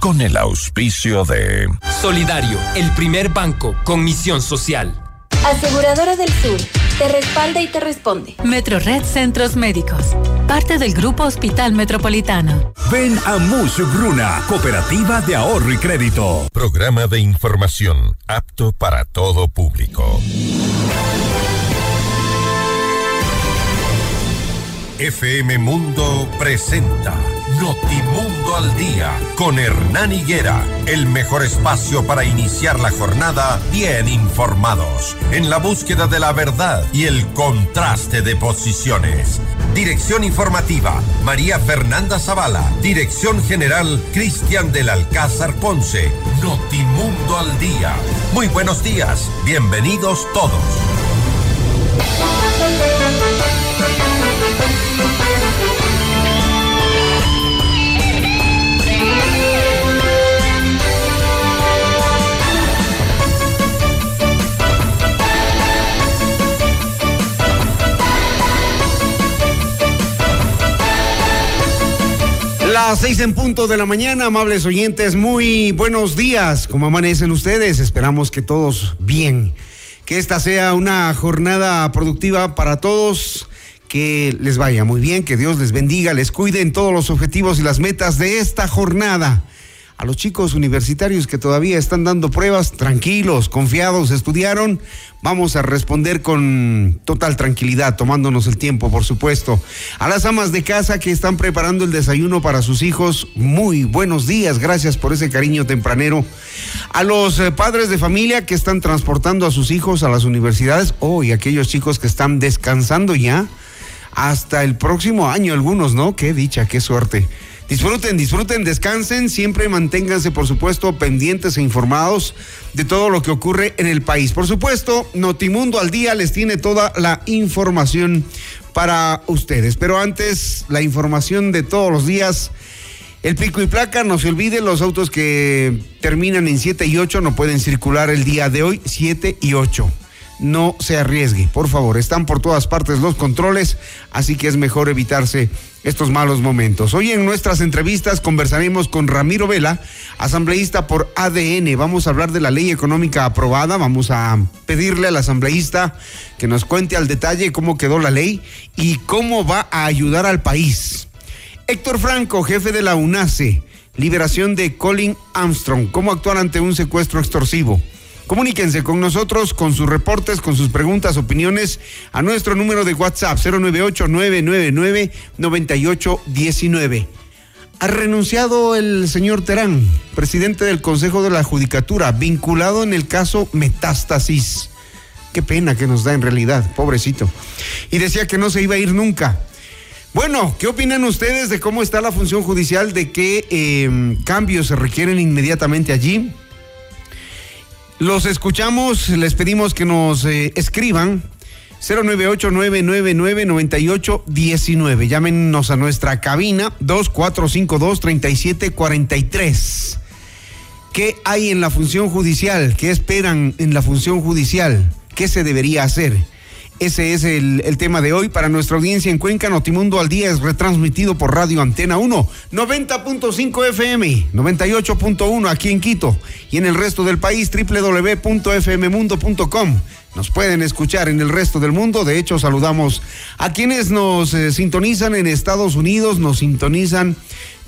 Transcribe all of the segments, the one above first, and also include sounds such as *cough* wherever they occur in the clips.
con el auspicio de Solidario, el primer banco con misión social. Aseguradora del Sur, te respalda y te responde. Metrored Centros Médicos, parte del Grupo Hospital Metropolitano. Ven a Bruna, Cooperativa de Ahorro y Crédito. Programa de información apto para todo público. FM Mundo presenta Notimundo al Día con Hernán Higuera, el mejor espacio para iniciar la jornada bien informados, en la búsqueda de la verdad y el contraste de posiciones. Dirección informativa, María Fernanda Zavala. Dirección general, Cristian del Alcázar Ponce. Notimundo al Día. Muy buenos días, bienvenidos todos. Las seis en punto de la mañana, amables oyentes, muy buenos días. ¿Cómo amanecen ustedes? Esperamos que todos bien. Que esta sea una jornada productiva para todos. Que les vaya muy bien, que Dios les bendiga, les cuide en todos los objetivos y las metas de esta jornada a los chicos universitarios que todavía están dando pruebas, tranquilos, confiados, estudiaron, vamos a responder con total tranquilidad, tomándonos el tiempo, por supuesto. A las amas de casa que están preparando el desayuno para sus hijos, muy buenos días, gracias por ese cariño tempranero. A los eh, padres de familia que están transportando a sus hijos a las universidades, oh, aquellos chicos que están descansando ya hasta el próximo año, algunos, ¿no? Qué dicha, qué suerte. Disfruten, disfruten, descansen, siempre manténganse, por supuesto, pendientes e informados de todo lo que ocurre en el país. Por supuesto, Notimundo al día les tiene toda la información para ustedes. Pero antes, la información de todos los días. El pico y placa, no se olviden, los autos que terminan en 7 y 8 no pueden circular el día de hoy, 7 y 8 no se arriesgue, por favor. Están por todas partes los controles, así que es mejor evitarse estos malos momentos. Hoy en nuestras entrevistas conversaremos con Ramiro Vela, asambleísta por ADN. Vamos a hablar de la ley económica aprobada, vamos a pedirle al asambleísta que nos cuente al detalle cómo quedó la ley y cómo va a ayudar al país. Héctor Franco, jefe de la UNACE, liberación de Colin Armstrong, cómo actuar ante un secuestro extorsivo. Comuníquense con nosotros con sus reportes, con sus preguntas, opiniones a nuestro número de WhatsApp 098-999-9819. Ha renunciado el señor Terán, presidente del Consejo de la Judicatura, vinculado en el caso Metástasis. Qué pena que nos da en realidad, pobrecito. Y decía que no se iba a ir nunca. Bueno, ¿qué opinan ustedes de cómo está la función judicial? ¿De qué eh, cambios se requieren inmediatamente allí? Los escuchamos, les pedimos que nos eh, escriban 098-999-9819. Llámenos a nuestra cabina 2452-3743. ¿Qué hay en la función judicial? ¿Qué esperan en la función judicial? ¿Qué se debería hacer? Ese es el, tema de hoy para nuestra audiencia en Cuenca. Notimundo al día es retransmitido por Radio Antena 1, 90.5 FM, 98.1 aquí en Quito y en el resto del país, www.fmmundo.com. Nos pueden escuchar en el resto del mundo. De hecho, saludamos a quienes nos eh, sintonizan en Estados Unidos, nos sintonizan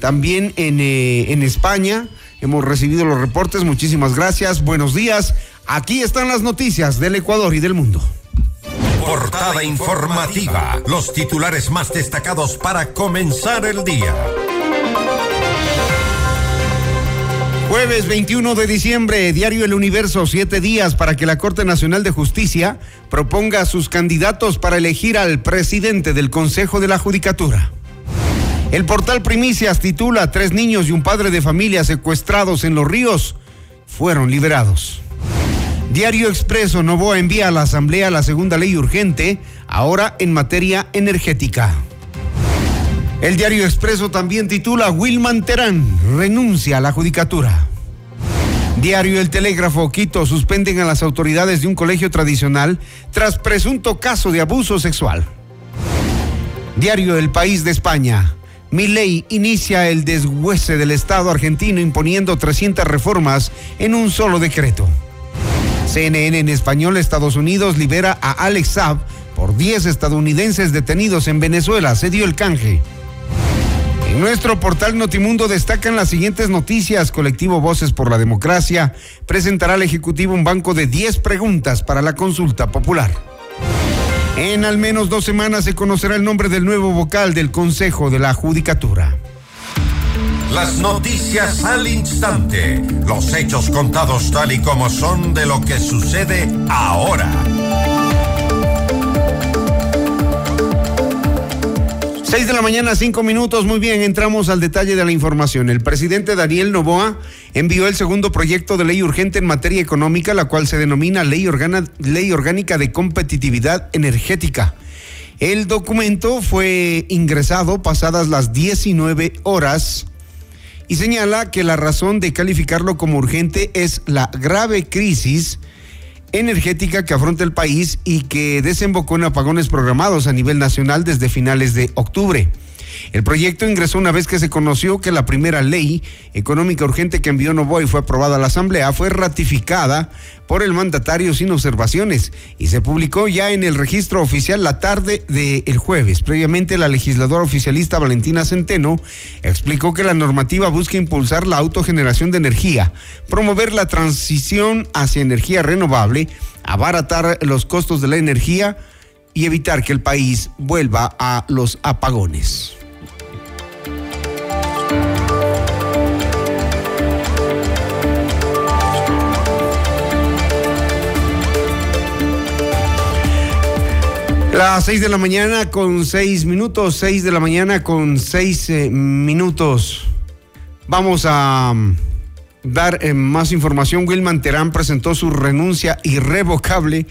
también en, eh, en España. Hemos recibido los reportes. Muchísimas gracias. Buenos días. Aquí están las noticias del Ecuador y del mundo. Portada informativa. Los titulares más destacados para comenzar el día. Jueves 21 de diciembre, Diario El Universo, siete días para que la Corte Nacional de Justicia proponga a sus candidatos para elegir al presidente del Consejo de la Judicatura. El portal Primicias titula Tres niños y un padre de familia secuestrados en los ríos fueron liberados. Diario Expreso, Novoa envía a la Asamblea la segunda ley urgente, ahora en materia energética. El Diario Expreso también titula Wilman Terán renuncia a la judicatura. Diario El Telégrafo, Quito, suspenden a las autoridades de un colegio tradicional tras presunto caso de abuso sexual. Diario El País de España, ley inicia el deshuese del Estado argentino imponiendo 300 reformas en un solo decreto. CNN en español, Estados Unidos libera a Alex Saab por 10 estadounidenses detenidos en Venezuela. Se dio el canje. En nuestro portal Notimundo destacan las siguientes noticias. Colectivo Voces por la Democracia presentará al Ejecutivo un banco de 10 preguntas para la consulta popular. En al menos dos semanas se conocerá el nombre del nuevo vocal del Consejo de la Judicatura. Las noticias al instante. Los hechos contados tal y como son de lo que sucede ahora. Seis de la mañana, cinco minutos. Muy bien, entramos al detalle de la información. El presidente Daniel Novoa envió el segundo proyecto de ley urgente en materia económica, la cual se denomina Ley, ley Orgánica de Competitividad Energética. El documento fue ingresado pasadas las 19 horas y señala que la razón de calificarlo como urgente es la grave crisis energética que afronta el país y que desembocó en apagones programados a nivel nacional desde finales de octubre. El proyecto ingresó una vez que se conoció que la primera ley económica urgente que envió Novoa y fue aprobada a la Asamblea fue ratificada por el mandatario sin observaciones y se publicó ya en el registro oficial la tarde del jueves. Previamente, la legisladora oficialista Valentina Centeno explicó que la normativa busca impulsar la autogeneración de energía, promover la transición hacia energía renovable, abaratar los costos de la energía y evitar que el país vuelva a los apagones. Las seis de la mañana con seis minutos, seis de la mañana con seis eh, minutos. Vamos a mm, dar eh, más información. Wilman Terán presentó su renuncia irrevocable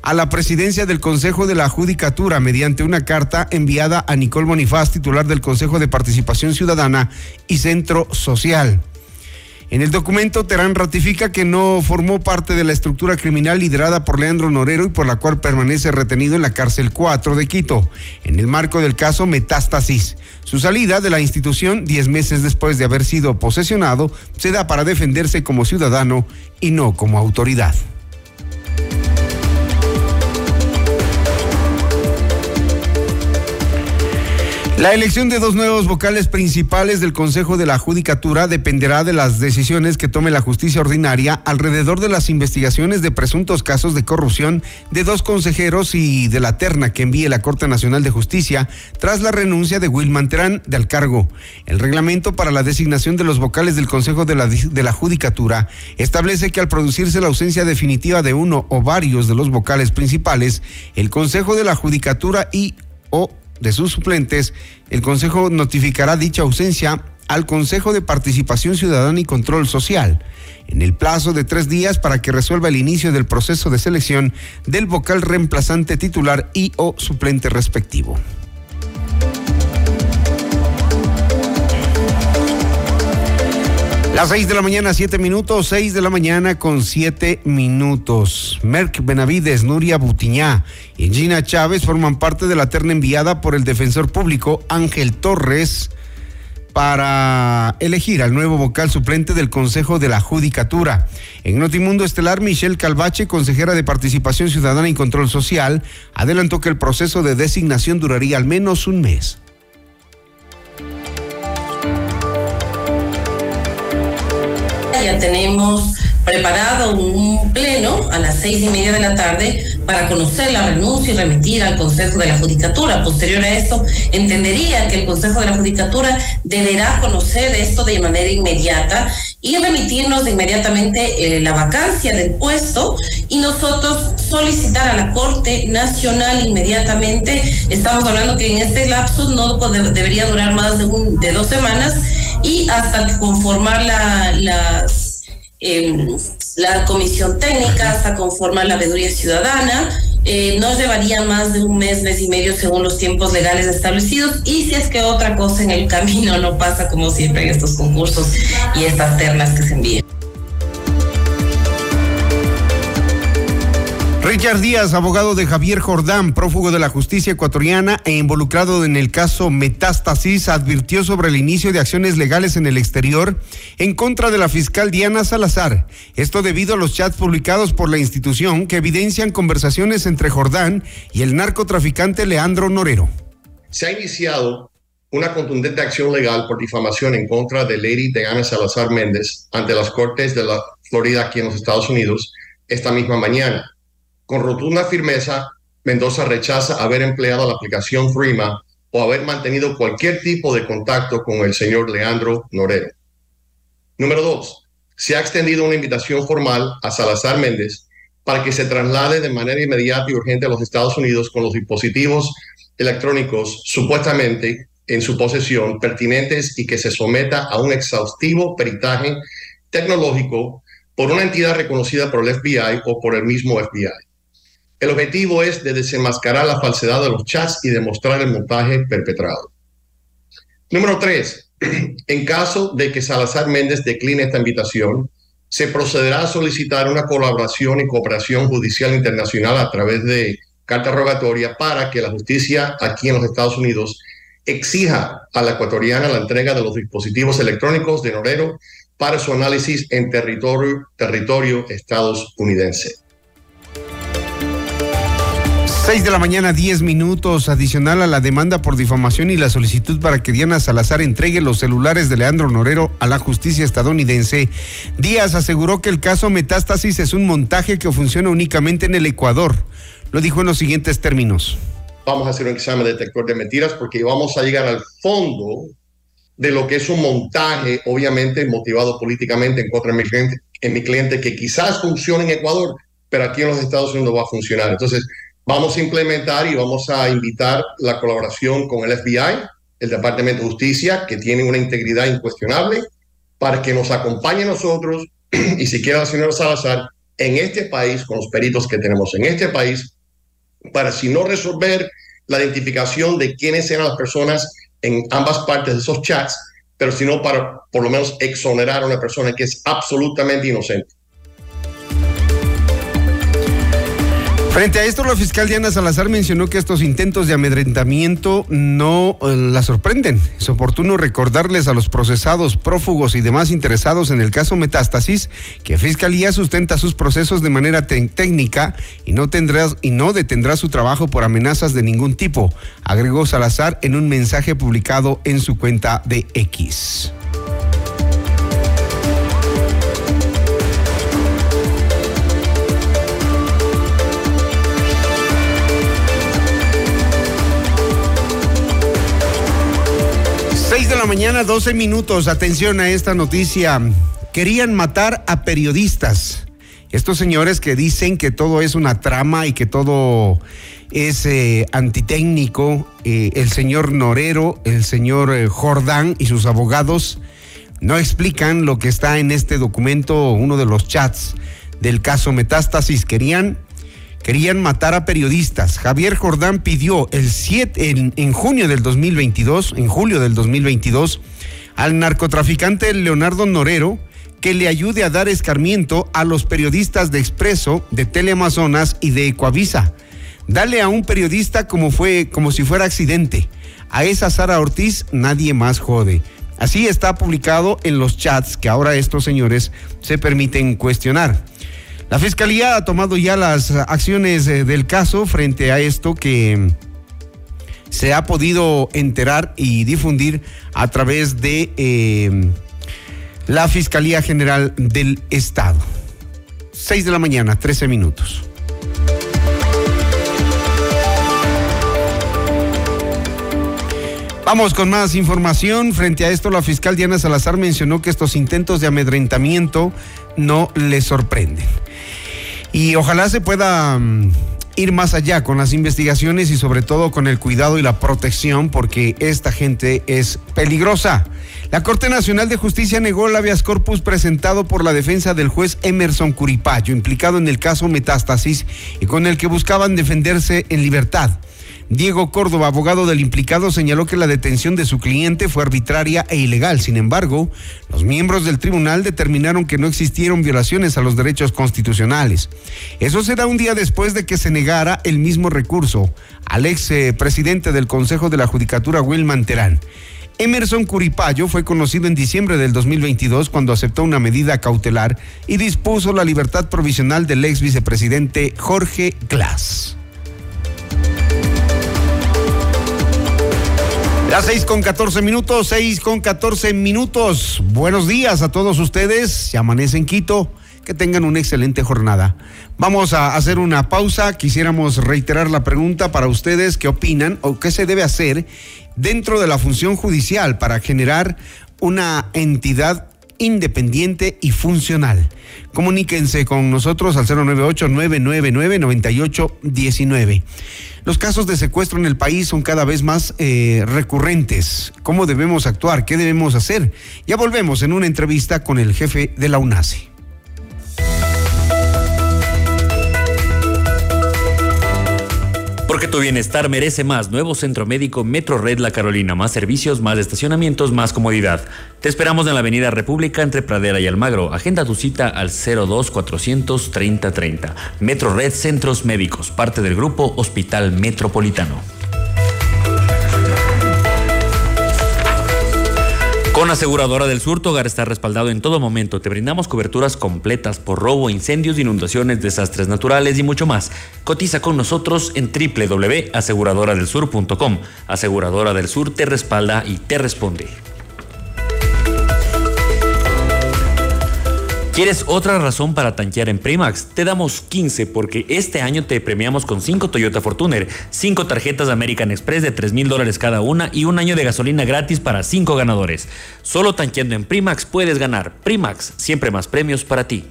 a la presidencia del Consejo de la Judicatura mediante una carta enviada a Nicole Bonifaz, titular del Consejo de Participación Ciudadana y Centro Social. En el documento, Terán ratifica que no formó parte de la estructura criminal liderada por Leandro Norero y por la cual permanece retenido en la cárcel 4 de Quito, en el marco del caso Metástasis. Su salida de la institución, diez meses después de haber sido posesionado, se da para defenderse como ciudadano y no como autoridad. La elección de dos nuevos vocales principales del Consejo de la Judicatura dependerá de las decisiones que tome la justicia ordinaria alrededor de las investigaciones de presuntos casos de corrupción de dos consejeros y de la terna que envíe la Corte Nacional de Justicia tras la renuncia de Wilman Terán del cargo. El reglamento para la designación de los vocales del Consejo de la, de la Judicatura establece que al producirse la ausencia definitiva de uno o varios de los vocales principales, el Consejo de la Judicatura y o de sus suplentes, el Consejo notificará dicha ausencia al Consejo de Participación Ciudadana y Control Social en el plazo de tres días para que resuelva el inicio del proceso de selección del vocal reemplazante titular y o suplente respectivo. Las seis de la mañana, siete minutos, seis de la mañana con siete minutos. Merck Benavides, Nuria Butiñá y Gina Chávez forman parte de la terna enviada por el defensor público Ángel Torres para elegir al nuevo vocal suplente del Consejo de la Judicatura. En Notimundo Estelar, Michelle Calvache, consejera de Participación Ciudadana y Control Social, adelantó que el proceso de designación duraría al menos un mes. Ya tenemos preparado un pleno a las seis y media de la tarde para conocer la renuncia y remitir al Consejo de la Judicatura. Posterior a esto, entendería que el Consejo de la Judicatura deberá conocer esto de manera inmediata y remitirnos inmediatamente eh, la vacancia del puesto y nosotros solicitar a la Corte Nacional inmediatamente. Estamos hablando que en este lapso no debería durar más de, dos semanas y hasta conformar la, las, em, la comisión técnica, hasta conformar la veeduría ciudadana. Eh, no llevaría más de un mes, mes y medio según los tiempos legales establecidos y si es que otra cosa en el camino no pasa como siempre en estos concursos y estas ternas que se envían. Richard Díaz, abogado de Javier Jordán, prófugo de la justicia ecuatoriana e involucrado en el caso Metástasis, advirtió sobre el inicio de acciones legales en el exterior en contra de la fiscal Diana Salazar. Esto debido a los chats publicados por la institución que evidencian conversaciones entre Jordán y el narcotraficante Leandro Norero. Se ha iniciado una contundente acción legal por difamación en contra de Lady Diana Salazar Méndez ante las Cortes de la Florida aquí en los Estados Unidos esta misma mañana. Con rotunda firmeza, Mendoza rechaza haber empleado la aplicación Threema o haber mantenido cualquier tipo de contacto con el señor Leandro Norero. Número dos, se ha extendido una invitación formal a Salazar Méndez para que se traslade de manera inmediata y urgente a los Estados Unidos con los dispositivos electrónicos supuestamente en su posesión pertinentes y que se someta a un exhaustivo peritaje tecnológico por una entidad reconocida por el FBI o por el mismo FBI. El objetivo es de desenmascarar la falsedad de los chats y demostrar el montaje perpetrado. Número tres, *clears throat* en caso de que Salazar Méndez decline esta invitación, se procederá a solicitar una colaboración y cooperación judicial internacional a través de carta rogatoria para que la justicia aquí en los Estados Unidos exija a la ecuatoriana la entrega de los dispositivos electrónicos de Norero para su análisis en territorio, territorio estadounidense. 6 de la mañana, 10 minutos, adicional a la demanda por difamación y la solicitud para que Diana Salazar entregue los celulares de Leandro Norero a la justicia estadounidense. Díaz aseguró que el caso Metástasis es un montaje que funciona únicamente en el Ecuador. Lo dijo en los siguientes términos. Vamos a hacer un examen de detector de mentiras porque vamos a llegar al fondo de lo que es un montaje, obviamente motivado políticamente en contra de mi cliente, en mi cliente que quizás funcione en Ecuador, pero aquí en los Estados Unidos no va a funcionar. Entonces, Vamos a implementar y vamos a invitar la colaboración con el FBI, el Departamento de Justicia, que tiene una integridad incuestionable, para que nos acompañe nosotros *clears throat* y si quiere la señora Salazar en este país, con los peritos que tenemos en este país, para si no resolver la identificación de quiénes eran las personas en ambas partes de esos chats, pero sino para por lo menos exonerar a una persona que es absolutamente inocente. Frente a esto, la fiscal Diana Salazar mencionó que estos intentos de amedrentamiento no eh, la sorprenden. Es oportuno recordarles a los procesados, prófugos y demás interesados en el caso Metástasis que Fiscalía sustenta sus procesos de manera técnica y no, y no detendrá su trabajo por amenazas de ningún tipo, agregó Salazar en un mensaje publicado en su cuenta de X. 6 de la mañana, 12 minutos. Atención a esta noticia. Querían matar a periodistas. Estos señores que dicen que todo es una trama y que todo es eh, antitécnico, eh, el señor Norero, el señor eh, Jordán y sus abogados no explican lo que está en este documento, uno de los chats del caso Metástasis. Querían querían matar a periodistas. Javier Jordán pidió el 7 en, en, junio del 2022, en julio del 2022, al narcotraficante Leonardo Norero que le ayude a dar escarmiento a los periodistas de Expreso, de Teleamazonas y de Ecoavisa. Dale a un periodista como fue como si fuera accidente. A esa Sara Ortiz nadie más jode. Así está publicado en los chats que ahora estos señores se permiten cuestionar. La Fiscalía ha tomado ya las acciones eh, del caso frente a esto que se ha podido enterar y difundir a través de eh, la Fiscalía General del Estado. 6 de la mañana, 13 minutos. Vamos con más información. Frente a esto, la fiscal Diana Salazar mencionó que estos intentos de amedrentamiento no le sorprenden. Y ojalá se pueda mm, ir más allá con las investigaciones y sobre todo con el cuidado y la protección porque esta gente es peligrosa. La Corte Nacional de Justicia negó el habeas corpus presentado por la defensa del juez Emerson Curipayo, implicado en el caso Metástasis y con el que buscaban defenderse en libertad. Diego Córdoba, abogado del implicado, señaló que la detención de su cliente fue arbitraria e ilegal. Sin embargo, los miembros del tribunal determinaron que no existieron violaciones a los derechos constitucionales. Eso será un día después de que se negara el mismo recurso al ex presidente del Consejo de la Judicatura, Wilman Terán. Emerson Curipayo fue conocido en diciembre del 2022 cuando aceptó una medida cautelar y dispuso la libertad provisional del ex vicepresidente Jorge Glass. Las seis con catorce minutos, seis con catorce minutos. Buenos días a todos ustedes. Se amanece en Quito. Que tengan una excelente jornada. Vamos a hacer una pausa. Quisiéramos reiterar la pregunta para ustedes. ¿Qué opinan o qué se debe hacer dentro de la función judicial para generar una entidad independiente y funcional. Comuníquense con nosotros al 098-999-9819. Los casos de secuestro en el país son cada vez más eh, recurrentes. ¿Cómo debemos actuar? ¿Qué debemos hacer? Ya volvemos en una entrevista con el jefe de la UNACE. Porque tu bienestar merece más. Nuevo Centro Médico Metro Red La Carolina. Más servicios, más estacionamientos, más comodidad. Te esperamos en la Avenida República entre Pradera y Almagro. Agenda tu cita al 02 400 3030. Metro Red Centros Médicos, parte del grupo Hospital Metropolitano. Con Aseguradora del Sur, tu hogar está respaldado en todo momento. Te brindamos coberturas completas por robo, incendios, inundaciones, desastres naturales y mucho más. Cotiza con nosotros en www.aseguradoradelsur.com. Aseguradora del Sur te respalda y te responde. ¿Quieres otra razón para tanquear en Primax? Te damos 15 porque este año te premiamos con 5 Toyota Fortuner, 5 tarjetas American Express de 3 mil dólares cada una y un año de gasolina gratis para 5 ganadores. Solo tanqueando en Primax puedes ganar. Primax, siempre más premios para ti.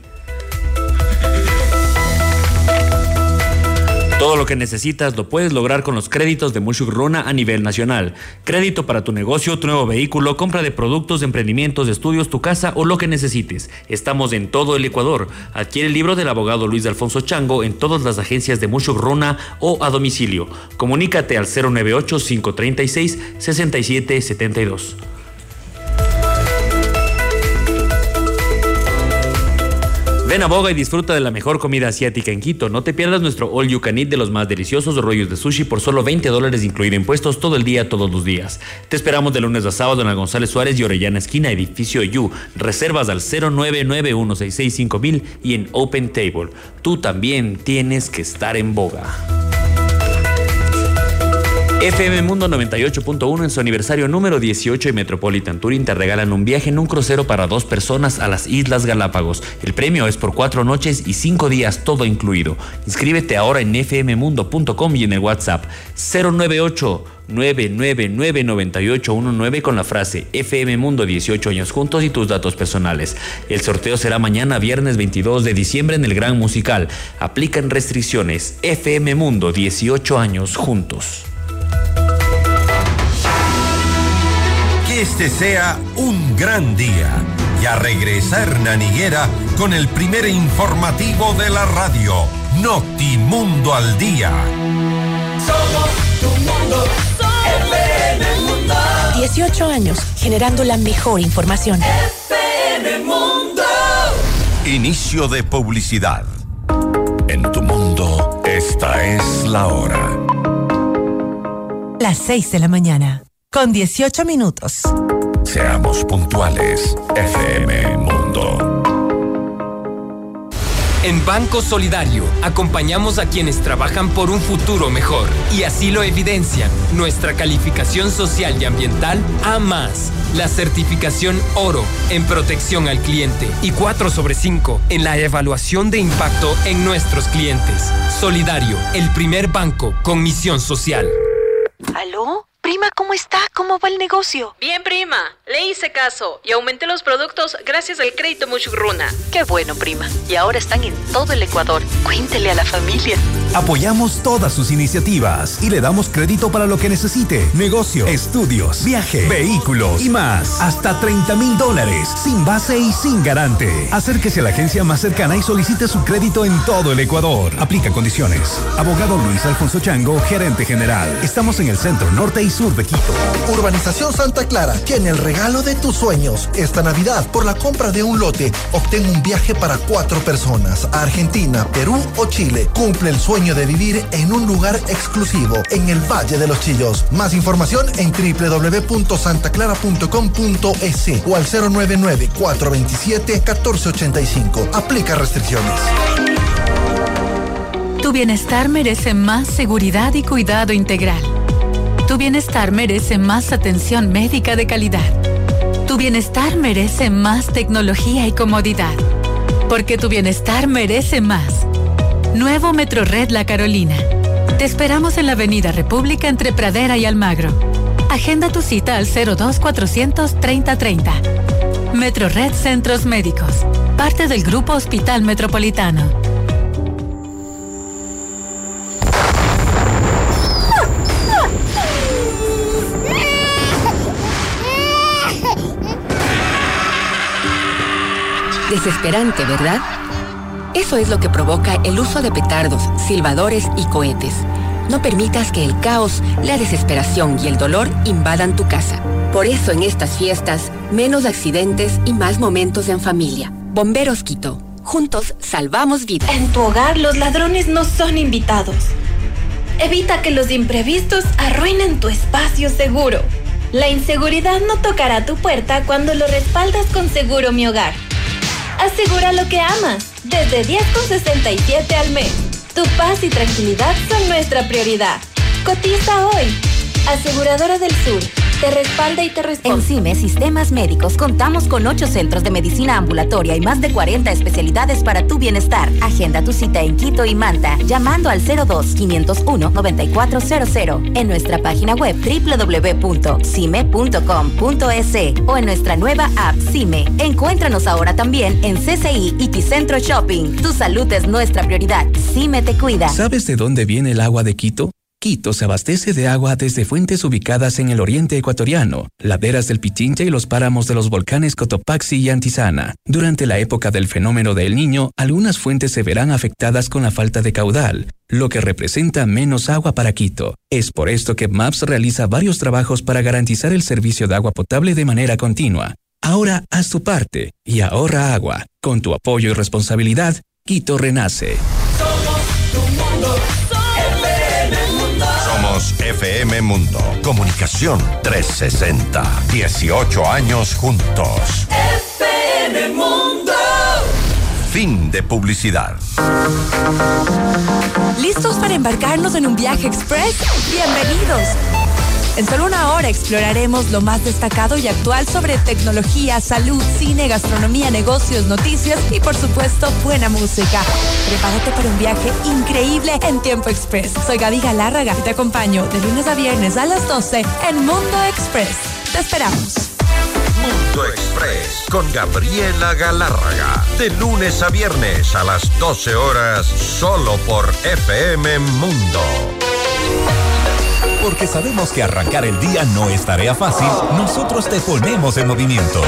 Todo lo que necesitas lo puedes lograr con los créditos de Mushuk Runa a nivel nacional. Crédito para tu negocio, tu nuevo vehículo, compra de productos, emprendimientos, estudios, tu casa o lo que necesites. Estamos en todo el Ecuador. Adquiere el libro del abogado Luis Alfonso Chango en todas las agencias de Mushuk Runa o a domicilio. Comunícate al 098 536 6772. Ven a Boga y disfruta de la mejor comida asiática en Quito. No te pierdas nuestro All You Can Eat de los más deliciosos rollos de sushi por solo 20 dólares incluido impuestos todo el día, todos los días. Te esperamos de lunes a sábado en la González Suárez y Orellana Esquina, edificio You. Reservas al 0991665000 y en Open Table. Tú también tienes que estar en Boga. FM Mundo 98.1 en su aniversario número 18 y Metropolitan Touring te regalan un viaje en un crucero para dos personas a las Islas Galápagos. El premio es por cuatro noches y cinco días, todo incluido. Inscríbete ahora en fmmundo.com y en el WhatsApp 098 9999819 con la frase FM Mundo 18 años juntos y tus datos personales. El sorteo será mañana viernes 22 de diciembre en el Gran Musical. Aplican restricciones. FM Mundo 18 años juntos. Que este sea un gran día. Y a regresar Naniguera con el primer informativo de la radio, Notimundo al Día. Somos tu mundo, FM Mundo. 18 años, generando la mejor información. FM Mundo. Inicio de publicidad. En tu mundo, esta es la hora. Las 6 de la mañana, con 18 minutos. Seamos puntuales, FM Mundo. En Banco Solidario acompañamos a quienes trabajan por un futuro mejor y así lo evidencian nuestra calificación social y ambiental A más, la certificación oro en protección al cliente y 4 sobre 5 en la evaluación de impacto en nuestros clientes. Solidario, el primer banco con misión social. ¿Aló? Prima, ¿cómo está? ¿Cómo va el negocio? Bien, prima. Le hice caso y aumenté los productos gracias al crédito Muchugruna. Qué bueno, prima. Y ahora están en todo el Ecuador. Cuéntele a la familia. Apoyamos todas sus iniciativas y le damos crédito para lo que necesite. Negocio, estudios, viaje, vehículos y más. Hasta 30 mil dólares, sin base y sin garante. Acérquese a la agencia más cercana y solicite su crédito en todo el Ecuador. Aplica condiciones. Abogado Luis Alfonso Chango, gerente general. Estamos en el centro norte y sur de Quito. Urbanización Santa Clara tiene el regalo de tus sueños. Esta Navidad, por la compra de un lote, obtén un viaje para cuatro personas a Argentina, Perú o Chile. Cumple el sueño de vivir en un lugar exclusivo en el Valle de los Chillos. Más información en www.santaclara.com.es o al 099-427-1485. Aplica restricciones. Tu bienestar merece más seguridad y cuidado integral. Tu bienestar merece más atención médica de calidad. Tu bienestar merece más tecnología y comodidad. Porque tu bienestar merece más. Nuevo Metro Red La Carolina. Te esperamos en la Avenida República entre Pradera y Almagro. Agenda tu cita al 02 430 30. Metro Red Centros Médicos. Parte del Grupo Hospital Metropolitano. Desesperante, ¿verdad? Eso es lo que provoca el uso de petardos, silbadores y cohetes. No permitas que el caos, la desesperación y el dolor invadan tu casa. Por eso en estas fiestas, menos accidentes y más momentos en familia. Bomberos Quito. Juntos salvamos vidas. En tu hogar los ladrones no son invitados. Evita que los imprevistos arruinen tu espacio seguro. La inseguridad no tocará tu puerta cuando lo respaldas con Seguro Mi Hogar. Asegura lo que amas, desde 10,67 al mes. Tu paz y tranquilidad son nuestra prioridad. Cotiza hoy. Aseguradora del Sur. Te respalda y te responde. En CIME Sistemas Médicos contamos con 8 centros de medicina ambulatoria y más de 40 especialidades para tu bienestar. Agenda tu cita en Quito y Manta llamando al 02-501-9400 en nuestra página web www.cime.com.es o en nuestra nueva app CIME. Encuéntranos ahora también en CCI y Ticentro Shopping. Tu salud es nuestra prioridad. CIME te cuida. ¿Sabes de dónde viene el agua de Quito? Quito se abastece de agua desde fuentes ubicadas en el oriente ecuatoriano, laderas del Pichincha y los páramos de los volcanes Cotopaxi y Antizana. Durante la época del fenómeno del Niño, algunas fuentes se verán afectadas con la falta de caudal, lo que representa menos agua para Quito. Es por esto que MAPS realiza varios trabajos para garantizar el servicio de agua potable de manera continua. Ahora haz tu parte y ahorra agua. Con tu apoyo y responsabilidad, Quito renace. Somos FM Mundo. Comunicación 360. 18 años juntos. FM Mundo. Fin de publicidad. ¿Listos para embarcarnos en un viaje express? Bienvenidos. En solo una hora exploraremos lo más destacado y actual sobre tecnología, salud, cine, gastronomía, negocios, noticias y por supuesto buena música. Prepárate para un viaje increíble en tiempo express. Soy Gaby Galárraga y te acompaño de lunes a viernes a las 12 en Mundo Express. Te esperamos. Mundo Express con Gabriela Galárraga. De lunes a viernes a las 12 horas, solo por FM Mundo. Porque sabemos que arrancar el día no es tarea fácil, nosotros te ponemos en movimiento.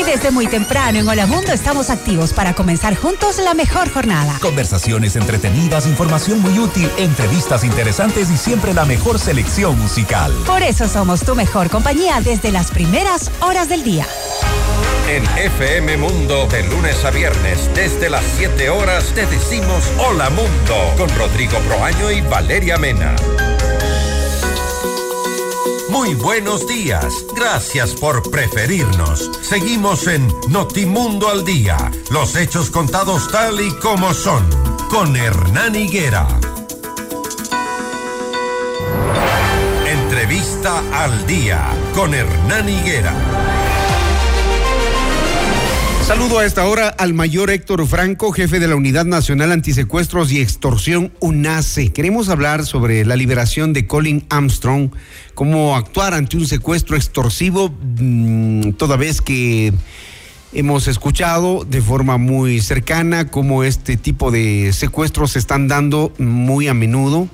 Y desde muy temprano en Hola Mundo estamos activos para comenzar juntos la mejor jornada. Conversaciones entretenidas, información muy útil, entrevistas interesantes y siempre la mejor selección musical. Por eso somos tu mejor compañía desde las primeras horas del día. En FM Mundo, de lunes a viernes, desde las 7 horas, te decimos Hola Mundo con Rodrigo Proaño y Valeria Mena. Muy buenos días. Gracias por preferirnos. Seguimos en Notimundo al Día. Los hechos contados tal y como son. Con Hernán Higuera. Entrevista al Día. Con Hernán Higuera. Saludo a esta hora al mayor Héctor Franco, jefe de la Unidad Nacional Antisecuestros y Extorsión UNACE. Queremos hablar sobre la liberación de Colin Armstrong, cómo actuar ante un secuestro extorsivo, mmm, toda vez que hemos escuchado de forma muy cercana cómo este tipo de secuestros se están dando muy a menudo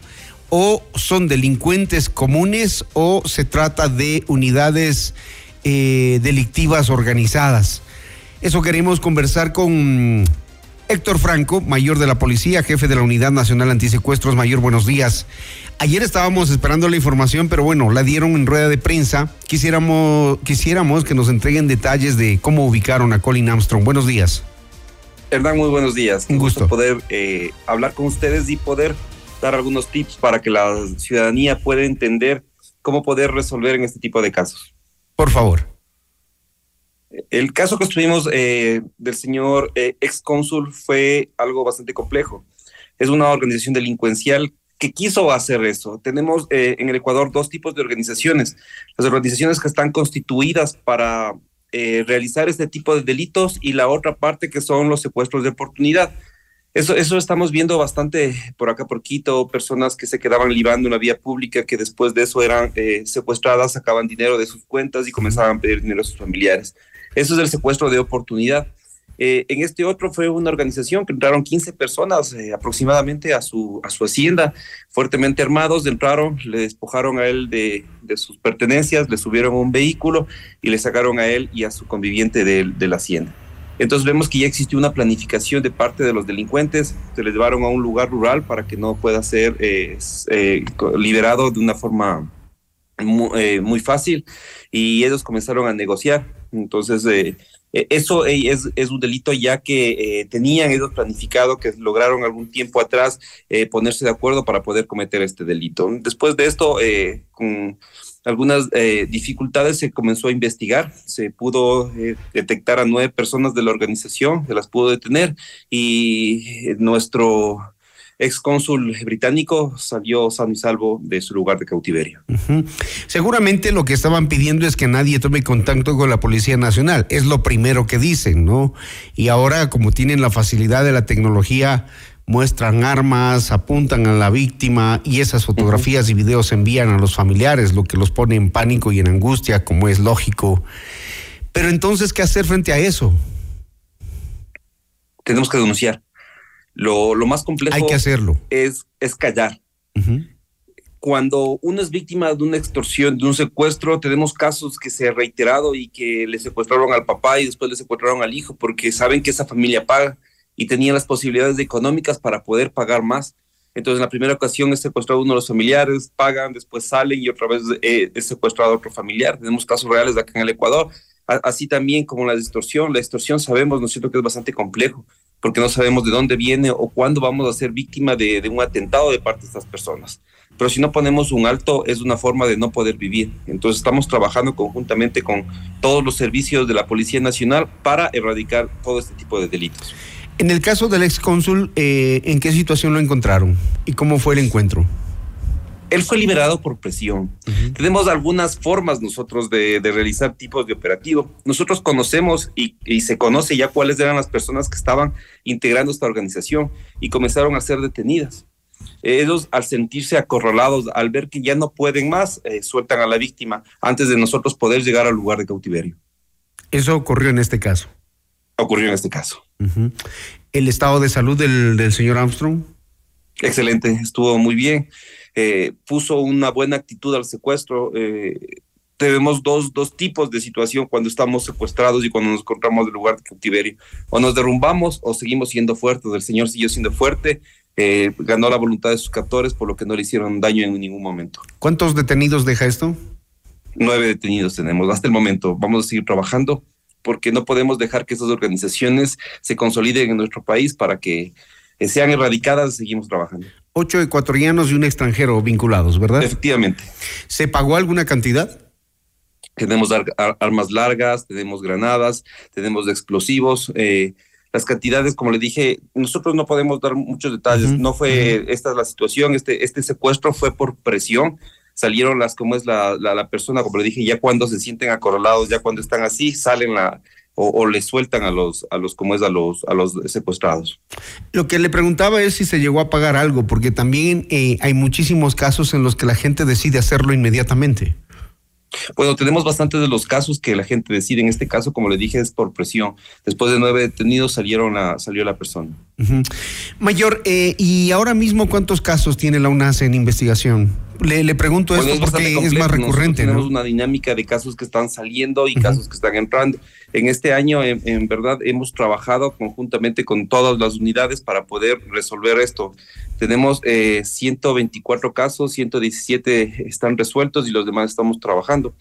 o son delincuentes comunes o se trata de unidades eh, delictivas organizadas. Eso queremos conversar con Héctor Franco, mayor de la policía, jefe de la Unidad Nacional Antisecuestros. Mayor, buenos días. Ayer estábamos esperando la información, pero bueno, la dieron en rueda de prensa. Quisiéramos, quisiéramos que nos entreguen detalles de cómo ubicaron a Colin Armstrong. Buenos días. Hernán, muy buenos días. Un gusto. poder eh, hablar con ustedes y poder dar algunos tips para que la ciudadanía pueda entender cómo poder resolver en este tipo de casos. Por favor. El caso que estuvimos eh, del señor eh, ex cónsul fue algo bastante complejo. Es una organización delincuencial que quiso hacer eso. Tenemos eh, en el Ecuador dos tipos de organizaciones. Las organizaciones que están constituidas para eh, realizar este tipo de delitos y la otra parte que son los secuestros de oportunidad. Eso, eso estamos viendo bastante por acá por Quito, personas que se quedaban libando una vía pública que después de eso eran eh, secuestradas, sacaban dinero de sus cuentas y comenzaban a pedir dinero a sus familiares. Eso es el secuestro de oportunidad. Eh, en este otro fue una organización que entraron 15 personas eh, aproximadamente a su, a su hacienda, fuertemente armados, entraron, le despojaron a él de, de sus pertenencias, le subieron un vehículo y le sacaron a él y a su conviviente de, la hacienda. Entonces vemos que ya existió una planificación de parte de los delincuentes, se les llevaron a un lugar rural para que no pueda ser eh, liberado de una forma muy, fácil y ellos comenzaron a negociar. Entonces eh, eso es, un delito ya que eh, tenían ellos planificado, que lograron algún tiempo atrás ponerse de acuerdo para poder cometer este delito. Después de esto, con algunas eh, dificultades se comenzó a investigar, se pudo eh, detectar a nueve personas de la organización, se las pudo detener y nuestro ex cónsul británico salió sano y salvo de su lugar de cautiverio. Uh -huh. Seguramente lo que estaban pidiendo es que nadie tome contacto con la Policía Nacional, es lo primero que dicen, ¿no? Y ahora como tienen la facilidad de la tecnología, muestran armas, apuntan a la víctima y esas fotografías uh -huh. y videos se envían a los familiares, lo que los pone en pánico y en angustia, como es lógico. Pero entonces, ¿qué hacer frente a eso? Tenemos que denunciar. Lo, lo más complejo Hay que hacerlo. Es, es callar. Uh -huh. Cuando uno es víctima de una extorsión, de un secuestro, tenemos casos que se ha reiterado y que le secuestraron al papá y después le secuestraron al hijo porque saben que esa familia paga y tenían las posibilidades económicas para poder pagar más. Entonces, en la primera ocasión es secuestrado uno de los familiares, pagan, después salen y otra vez eh, es secuestrado otro familiar. Tenemos casos reales de acá en el Ecuador. A así también como la extorsión. La extorsión sabemos, ¿no es cierto?, que es bastante complejo, porque no sabemos de dónde viene o cuándo vamos a ser víctima de, un atentado de parte de estas personas. Pero si no ponemos un alto, es una forma de no poder vivir. Entonces, estamos trabajando conjuntamente con todos los servicios de la Policía Nacional para erradicar todo este tipo de delitos. En el caso del ex cónsul, eh, ¿en qué situación lo encontraron y cómo fue el encuentro? Él fue liberado por presión. Uh -huh. Tenemos algunas formas nosotros de, de, realizar tipos de operativo. Nosotros conocemos y, y, se conoce ya cuáles eran las personas que estaban integrando esta organización y comenzaron a ser detenidas. Ellos al sentirse acorralados, al ver que ya no pueden más, eh, sueltan a la víctima antes de nosotros poder llegar al lugar de cautiverio. Eso ocurrió en este caso. Ocurrió en este caso. Uh -huh. ¿El estado de salud del, del, señor Armstrong? Excelente, estuvo muy bien. Eh, puso una buena actitud al secuestro. Eh, tenemos dos, dos tipos de situación cuando estamos secuestrados y cuando nos encontramos en el lugar de cautiverio. O nos derrumbamos o seguimos siendo fuertes. El señor siguió siendo fuerte, eh, ganó la voluntad de sus captores, por lo que no le hicieron daño en ningún momento. ¿Cuántos detenidos deja esto? Nueve detenidos tenemos hasta el momento. Vamos a seguir trabajando porque no podemos dejar que esas organizaciones se consoliden en nuestro país para que eh, sean erradicadas, seguimos trabajando. Ocho ecuatorianos y un extranjero vinculados, ¿verdad? Efectivamente. ¿Se pagó alguna cantidad? Tenemos ar ar armas largas, tenemos granadas, tenemos explosivos. Eh, las cantidades, como le dije, nosotros no podemos dar muchos detalles. Uh -huh. No fue uh -huh. esta es la situación, este, este secuestro fue por presión salieron las, como es la, la, la, persona, como le dije, ya cuando se sienten acorralados, ya cuando están así, salen la, o, le sueltan a los, a los, como es, a los, a los secuestrados. Lo que le preguntaba es si se llegó a pagar algo, porque también eh, hay muchísimos casos en los que la gente decide hacerlo inmediatamente. Bueno, tenemos bastantes de los casos que la gente decide. En este caso, como le dije, es por presión. Después de nueve detenidos salieron a, salió la persona. Mayor, eh, ¿y ahora mismo cuántos casos tiene la UNAS en investigación? Le, pregunto esto porque es más recurrente. tenemos una dinámica de casos que están saliendo y casos que están entrando. En este año, en, verdad, hemos trabajado conjuntamente con todas las unidades para poder resolver esto. Tenemos 124 eh, casos, 117 están resueltos y los demás estamos trabajando.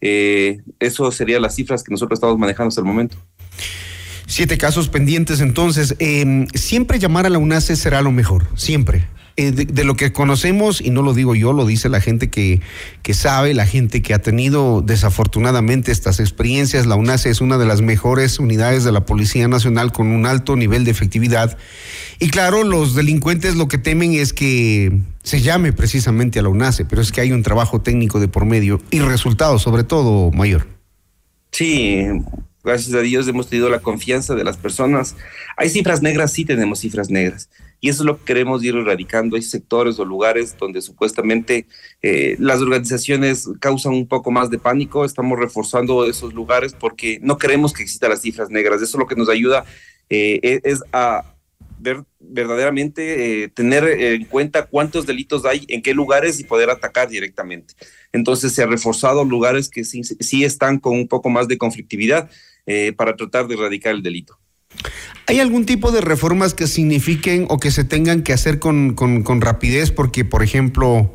Eh, eso serían las cifras que nosotros estamos manejando hasta el momento. Siete casos pendientes, entonces. Em, siempre llamar a la UNACE será lo mejor, siempre. Eh, de, lo que conocemos, y no lo digo yo, lo dice la gente que, que sabe, la gente que ha tenido desafortunadamente estas experiencias, la UNACE es una de las mejores unidades de la Policía Nacional con un alto nivel de efectividad. Y claro, los delincuentes lo que temen es que se llame precisamente a la UNACE, pero es que hay un trabajo técnico de por medio y resultados, sobre todo, mayor. Sí, gracias a Dios hemos tenido la confianza de las personas. Hay cifras negras, sí tenemos cifras negras. Y eso es lo que queremos ir erradicando. Hay sectores o lugares donde supuestamente eh, las organizaciones causan un poco más de pánico. Estamos reforzando esos lugares porque no queremos que existan las cifras negras. Eso lo que nos ayuda eh, e-, es a ver verdaderamente eh, tener en cuenta cuántos delitos hay, en qué lugares y poder atacar directamente. Entonces se ha reforzado lugares que sí, sí están con un poco más de conflictividad para tratar de erradicar el delito. ¿Hay algún tipo de reformas que signifiquen o que se tengan que hacer con, rapidez? Porque, por ejemplo,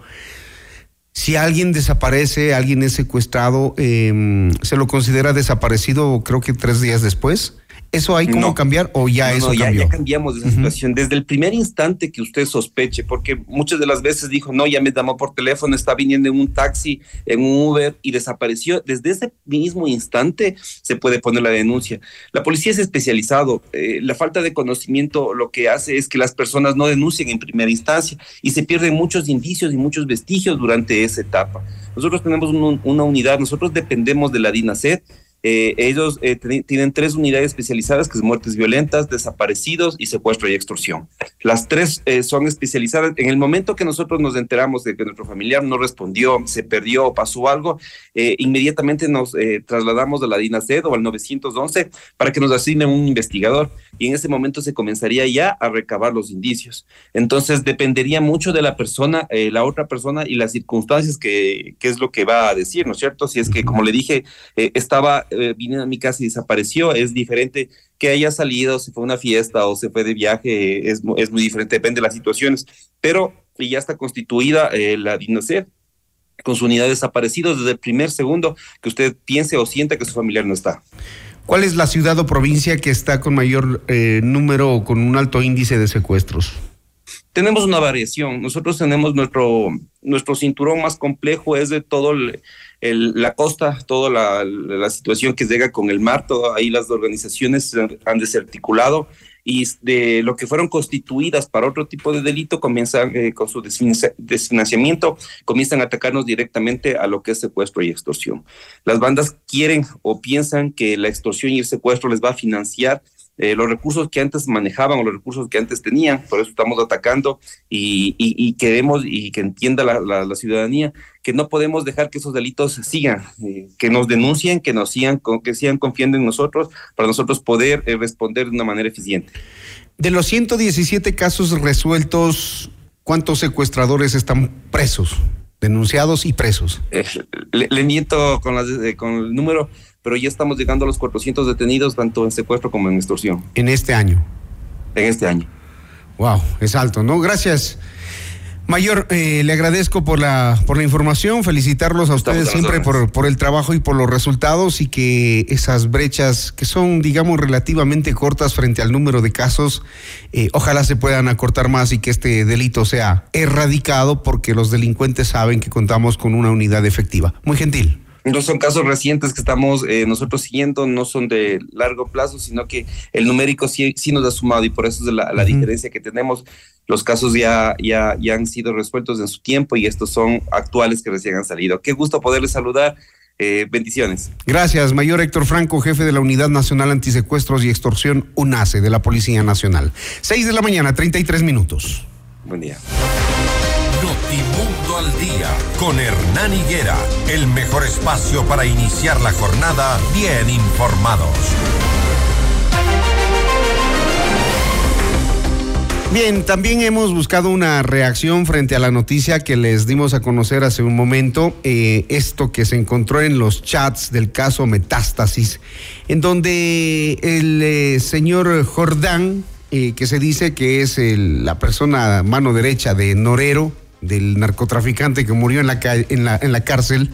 si alguien desaparece, alguien es secuestrado, em, ¿se lo considera desaparecido creo que tres días después? ¿Eso hay cómo cambiar o ya eso ya, cambió? Ya cambiamos de esa situación. Desde el primer instante que usted sospeche, porque muchas de las veces dijo, no, ya me llamó por teléfono, está viniendo en un taxi, en un Uber y desapareció. Desde ese mismo instante se puede poner la denuncia. La policía es especializado. Eh, la falta de conocimiento lo que hace es que las personas no denuncien en primera instancia y se pierden muchos indicios y muchos vestigios durante esa etapa. Nosotros tenemos una unidad, nosotros dependemos de la DINASET eh, ellos eh, tienen tres unidades especializadas, que es muertes violentas, desaparecidos y secuestro y extorsión. Las tres eh, son especializadas. En el momento que nosotros nos enteramos de que nuestro familiar no respondió, se perdió o pasó algo, inmediatamente nos trasladamos a la DINASED o al 911 para que nos asignen un investigador y en ese momento se comenzaría ya a recabar los indicios. Entonces dependería mucho de la persona, la otra persona y las circunstancias que, que, es lo que va a decir, ¿no es cierto? Si es que, como le dije, estaba eh, vine a mi casa y desapareció. Es diferente que haya salido, se fue a una fiesta o se fue de viaje, es, es muy diferente, depende de las situaciones. Pero ya está constituida eh, la DINASER con su unidad desaparecidos desde el primer segundo que usted piense o sienta que su familiar no está. ¿Cuál es la ciudad o provincia que está con mayor eh, número o con un alto índice de secuestros? Tenemos una variación. Nosotros tenemos nuestro, nuestro cinturón más complejo, es de todo el, la costa, toda la, situación que llega con el mar, todo, ahí las organizaciones han desarticulado y de lo que fueron constituidas para otro tipo de delito comienzan eh, con su desfinanciamiento, comienzan a atacarnos directamente a lo que es secuestro y extorsión. Las bandas quieren o piensan que la extorsión y el secuestro les va a financiar eh, los recursos que antes manejaban o los recursos que antes tenían, por eso estamos atacando y, queremos y que entienda la, ciudadanía que no podemos dejar que esos delitos sigan, eh, que nos denuncien, que nos sigan, que sigan confiando en nosotros para nosotros poder eh, responder de una manera eficiente. De los 117 casos resueltos, ¿cuántos secuestradores están presos, denunciados y presos? le, miento con, con el número, pero ya estamos llegando a los 400 detenidos, tanto en secuestro como en extorsión. En este año. En este año. Wow, es alto, ¿no? Gracias. Mayor, eh, le agradezco por la, por la información, felicitarlos a ustedes siempre por, por, el trabajo y por los resultados y que esas brechas que son, digamos, relativamente cortas frente al número de casos, eh, ojalá se puedan acortar más y que este delito sea erradicado porque los delincuentes saben que contamos con una unidad efectiva. Muy gentil. No son casos recientes que estamos eh, nosotros siguiendo, no son de largo plazo, sino que el numérico sí, sí nos ha sumado y por eso es la, la diferencia que tenemos. Los casos ya, ya, ya han sido resueltos en su tiempo y estos son actuales que recién han salido. Qué gusto poderles saludar Eh, bendiciones. Gracias, Mayor Héctor Franco, jefe de la Unidad Nacional Antisecuestros y Extorsión UNACE de la Policía Nacional. 6 de la mañana, 33 minutos. Buen día. Notimundo al día con Hernán Higuera, el mejor espacio para iniciar la jornada bien informados. Bien, también hemos buscado una reacción frente a la noticia que les dimos a conocer hace un momento, eh, esto que se encontró en los chats del caso Metástasis, en donde el eh, señor Jordán, eh, que se dice que es la persona mano derecha de Norero, del narcotraficante que murió en la, en la, en la cárcel,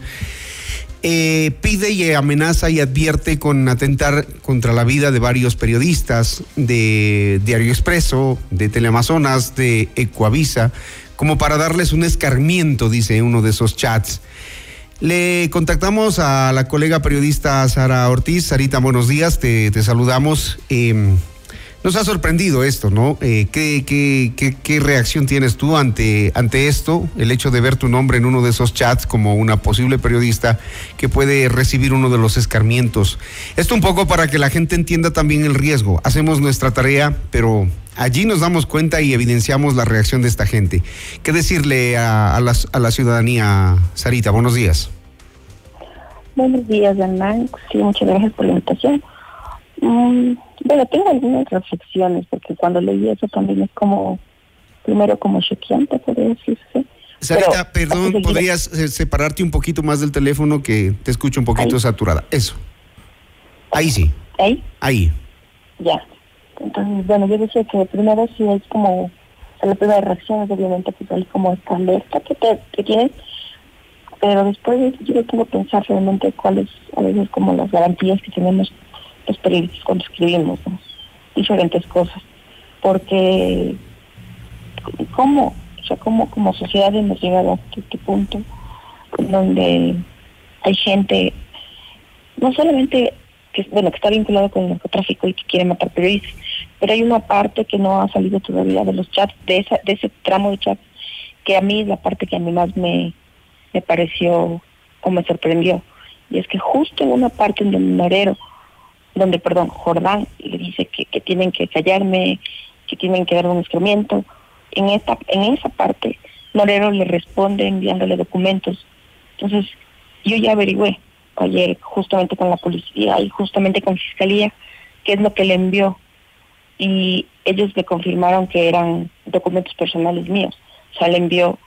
eh, pide y amenaza y advierte con atentar contra la vida de varios periodistas de Diario Expreso, de Teleamazonas, de Ecuavisa, como para darles un escarmiento, dice uno de esos chats. Le contactamos a la colega periodista Sara Ortiz. Sarita, buenos días, te, te saludamos. Em, nos ha sorprendido esto, ¿no? Eh, ¿qué, qué, qué, qué, reacción tienes tú ante, ante esto? El hecho de ver tu nombre en uno de esos chats como una posible periodista que puede recibir uno de los escarmientos. Esto un poco para que la gente entienda también el riesgo. Hacemos nuestra tarea, pero allí nos damos cuenta y evidenciamos la reacción de esta gente. ¿Qué decirle a, a, la, ciudadanía, Sarita? Buenos días. Buenos días, Hernán. Sí, muchas gracias por la invitación. Mm, bueno, tengo algunas reflexiones, porque cuando leí eso también es como, primero como choqueante, podría decirse. Sarita, perdón, ¿podrías separarte un poquito más del teléfono que te escucho un poquito Ahí. saturada? Eso. Ahí sí. ¿Ahí? Ahí. Ya. Entonces, bueno, yo decía que primero sí es como, o sea, la primera reacción es obviamente pues hay como esta alerta que, te, que tienes, pero después yo pongo a pensar realmente cuáles a veces como las garantías que tenemos los periodistas cuando escribimos, diferentes cosas, porque cómo, o sea, cómo como sociedad hemos llegado a este punto en donde hay gente, no solamente que bueno que está vinculado con el narcotráfico y que quiere matar periodistas, pero hay una parte que no ha salido todavía de los chats, de esa, de ese tramo de chats, que a mí es la parte que a mí más me, me pareció o me sorprendió. Y es que justo en una parte en donde Norero donde, perdón, Jordán le dice que, que, tienen que callarme, que tienen que dar un instrumento. En esta, en esa parte, Norero le responde enviándole documentos. Entonces, yo ya averigüé ayer justamente con la policía y justamente con fiscalía qué es lo que le envió. Y ellos me confirmaron que eran documentos personales míos. O sea, le envió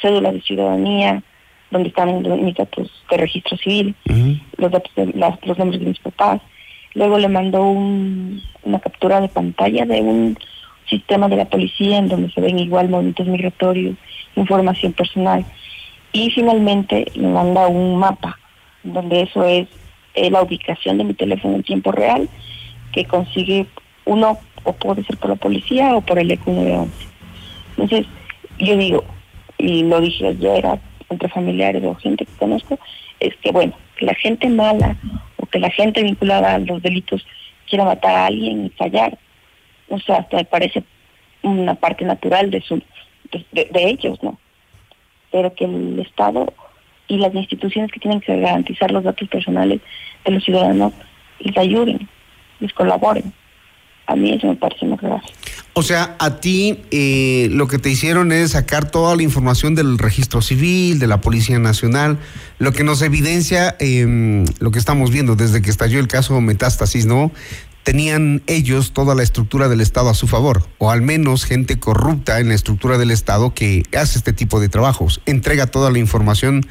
cédula de ciudadanía, donde están mis datos de registro civil, uh -huh. los datos de las, los nombres de mis papás, Luego le mandó un, una captura de pantalla de un sistema de la policía en donde se ven igual movimientos migratorios, información personal. Y finalmente le manda un mapa donde eso es eh, la ubicación de mi teléfono en tiempo real que consigue uno o puede ser por la policía o por el ECU 911. Entonces, yo digo, y lo dije ayer entre familiares o gente que conozco, es que bueno, que la gente mala o que la gente vinculada a los delitos quiera matar a alguien y fallar, o sea, hasta me parece una parte natural de su de, ellos, ¿no? Pero que el Estado y las instituciones que tienen que garantizar los datos personales de los ciudadanos les ayuden, les colaboren. A mí eso me parece más grave. O sea, a ti eh, lo que te hicieron es sacar toda la información del registro civil, de la Policía Nacional, lo que nos evidencia eh, lo que estamos viendo desde que estalló el caso Metástasis, ¿no? Tenían ellos toda la estructura del Estado a su favor, o al menos gente corrupta en la estructura del Estado que hace este tipo de trabajos, entrega toda la información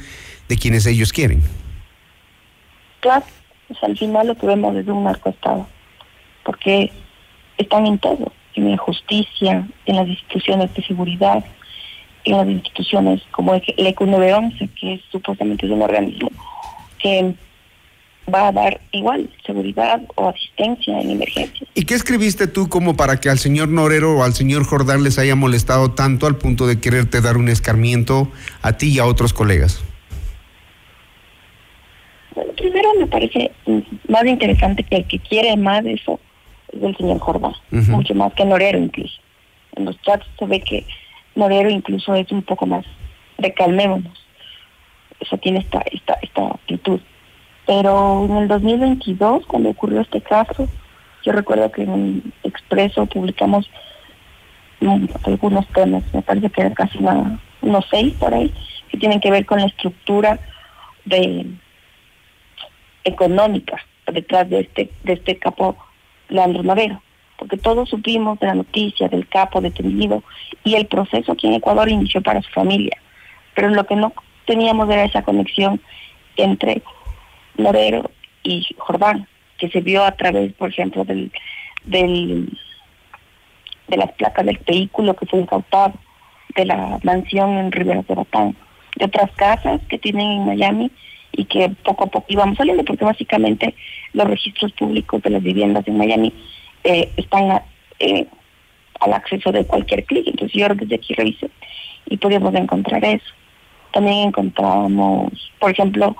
de quienes ellos quieren. Claro, pues al final lo que vemos es un narcoestado, porque están en todo en la justicia, en las instituciones de seguridad, en las instituciones como el ECU 911, que es, supuestamente es un organismo que va a dar igual seguridad o asistencia en emergencias. ¿Y qué escribiste tú como para que al señor Norero o al señor Jordán les haya molestado tanto al punto de quererte dar un escarmiento a ti y a otros colegas? Bueno, primero me parece más interesante que el que quiere más eso del señor Jordán, uh -huh. mucho más que Norero incluso. En los chats se ve que Norero incluso es un poco más de calmémonos. Eso tiene esta, esta, esta actitud. Pero en el 2022, cuando ocurrió este caso, yo recuerdo que en Expreso publicamos mm, algunos temas, me parece que eran casi unos seis por ahí, que tienen que ver con la estructura de económica detrás de este, de este capo Leandro Navero, porque todos supimos de la noticia del capo detenido y el proceso aquí en Ecuador inició para su familia, pero lo que no teníamos era esa conexión entre Navero y Jordán, que se vio a través, por ejemplo, del, del de las placas del vehículo que fue incautado, de la mansión en Rivera de Batán, de otras casas que tienen en Miami y que poco a poco íbamos saliendo, porque básicamente los registros públicos de las viviendas en Miami eh, están eh, al acceso de cualquier clic. Entonces yo desde aquí revisé y podíamos encontrar eso. También encontramos, por ejemplo,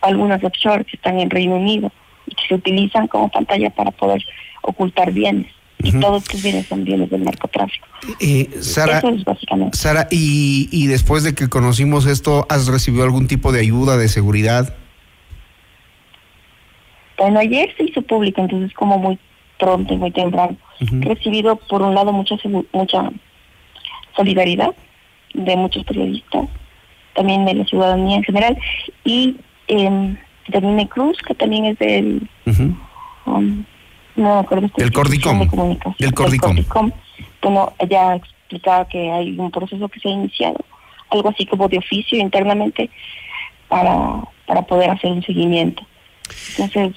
algunas offshore que están en Reino Unido y que se utilizan como pantalla para poder ocultar bienes. Y todos estos bienes son bienes del narcotráfico. Eh, Sara, Eso es básicamente. Sara y, y después de que conocimos esto, ¿has recibido algún tipo de ayuda de seguridad? Bueno, ayer se hizo público, entonces como muy pronto y muy temprano. He recibido, por un lado, mucha, mucha solidaridad de muchos periodistas, también de la ciudadanía en general, y eh, de Nine Cruz, que también es del... um, no me acuerdo. Del Cordicom. Del Cordicom. Bueno, ella explicaba que hay un proceso que se ha iniciado, algo así como de oficio internamente, para, para poder hacer un seguimiento. Entonces...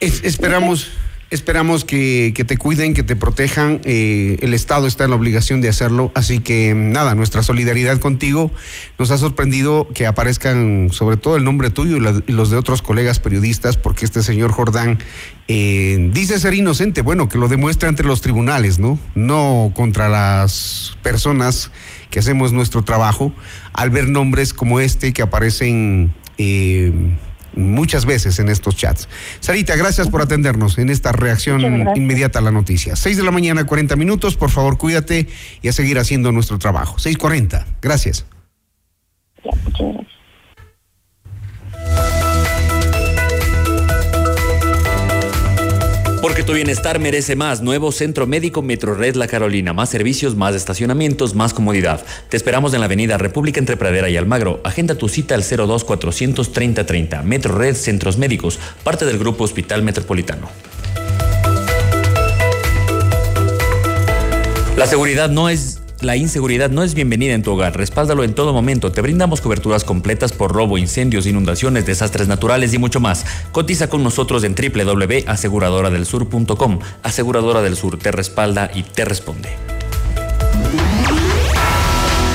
Es- esperamos... Esperamos que, te cuiden, que te protejan. eh, el Estado está en la obligación de hacerlo. Así que nada, nuestra solidaridad contigo. Nos ha sorprendido que aparezcan sobre todo el nombre tuyo y los de otros colegas periodistas, porque este señor Jordán eh, dice ser inocente. Bueno, que lo demuestre ante los tribunales, ¿no? No contra las personas que hacemos nuestro trabajo. Al ver nombres como este que aparecen... eh, muchas veces en estos chats. Sarita, gracias por atendernos en esta reacción inmediata a la noticia. 6 de la mañana, 40 minutos, por favor cuídate y a seguir haciendo nuestro trabajo. 6.40, gracias. Ya, muchas gracias. Porque tu bienestar merece más. Nuevo Centro Médico Metrored La Carolina. Más servicios, más estacionamientos, más comodidad. Te esperamos en la avenida República entre Pradera y Almagro. Agenda tu cita al 02 430 30. Metrored Centros Médicos, parte del Grupo Hospital Metropolitano. La seguridad no es. La inseguridad no es bienvenida en tu hogar. Respáldalo en todo momento. Te brindamos coberturas completas por robo, incendios, inundaciones, desastres naturales y mucho más. Cotiza con nosotros en www.aseguradoradelsur.com. Aseguradora del Sur te respalda y te responde.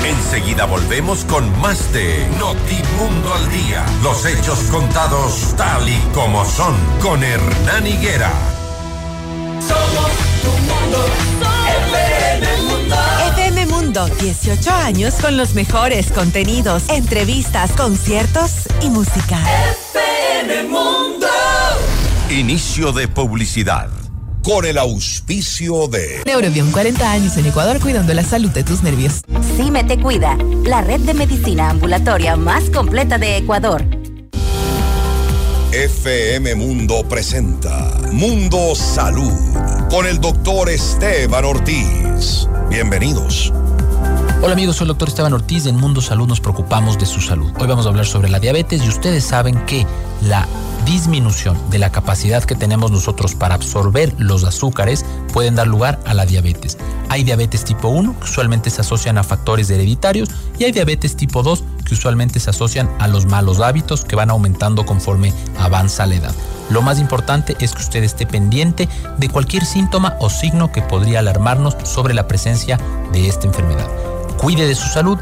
Enseguida volvemos con más de Notimundo al Día. Los hechos contados tal y como son con Hernán Higuera. Somos tu mundo, FM Mundo. FM Mundo, 18 años con los mejores contenidos, entrevistas, conciertos y música. FM Mundo. Inicio de publicidad. Con el auspicio de Neurobion, 40 años en Ecuador cuidando la salud de tus nervios. Cime Te Cuida, la red de medicina ambulatoria más completa de Ecuador. FM Mundo presenta Mundo Salud con el doctor Esteban Ortiz. Bienvenidos. Hola amigos, soy el doctor Esteban Ortiz. En Mundo Salud nos preocupamos de su salud. Hoy vamos a hablar sobre la diabetes y ustedes saben que la disminución de la capacidad que tenemos nosotros para absorber los azúcares pueden dar lugar a la diabetes. Hay diabetes tipo 1 que usualmente se asocian a factores hereditarios y hay diabetes tipo 2 que usualmente se asocian a los malos hábitos que van aumentando conforme avanza la edad. Lo más importante es que usted esté pendiente de cualquier síntoma o signo que podría alarmarnos sobre la presencia de esta enfermedad. Cuide de su salud,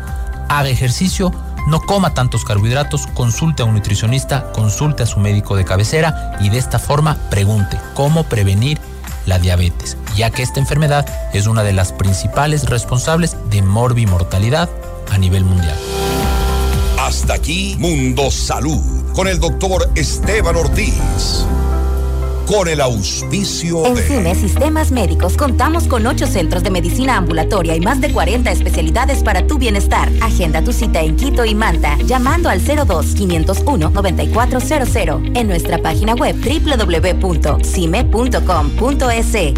haga ejercicio, no coma tantos carbohidratos, consulte a un nutricionista, consulte a su médico de cabecera y de esta forma pregunte cómo prevenir la diabetes, ya que esta enfermedad es una de las principales responsables de morbimortalidad a nivel mundial. Hasta aquí Mundo Salud con el doctor Esteban Ortiz. Con el auspicio En de... Cine Sistemas Médicos contamos con ocho centros de medicina ambulatoria y más de 40 especialidades para tu bienestar. Agenda tu cita en Quito y Manta llamando al 02-501-9400 en nuestra página web www.cime.com.es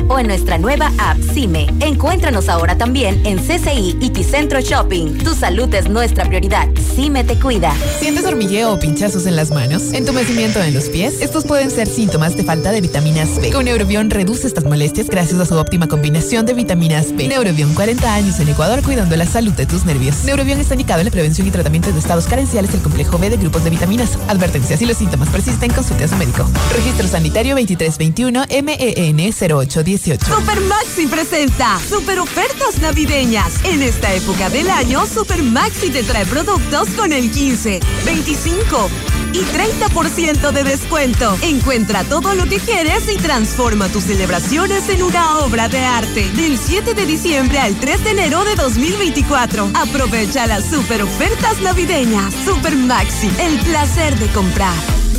o en nuestra nueva app Cime. Encuéntranos ahora también en CCI y Ticentro Shopping. Tu salud es nuestra prioridad. Cime te cuida. ¿Sientes hormigueo o pinchazos en las manos? ¿Entumecimiento en los pies? Estos pueden ser síntomas de falta de vitaminas B. Con Neurobión reduce estas molestias gracias a su óptima combinación de vitaminas B. Neurobión, 40 años en Ecuador cuidando la salud de tus nervios. Neurobión está indicado en la prevención y tratamiento de estados carenciales del complejo B de grupos de vitaminas. Advertencia, si los síntomas persisten, consulte a su médico. Registro sanitario 2321 MEN 0818. Super Maxi presenta super ofertas navideñas. En esta época del año, Super Maxi te trae productos con el 15, 25 y 30% de descuento. Encuentra todo lo que quieres y transforma tus celebraciones en una obra de arte. Del 7 de diciembre al 3 de enero de 2024. Aprovecha las super ofertas navideñas. Super Maxi, el placer de comprar.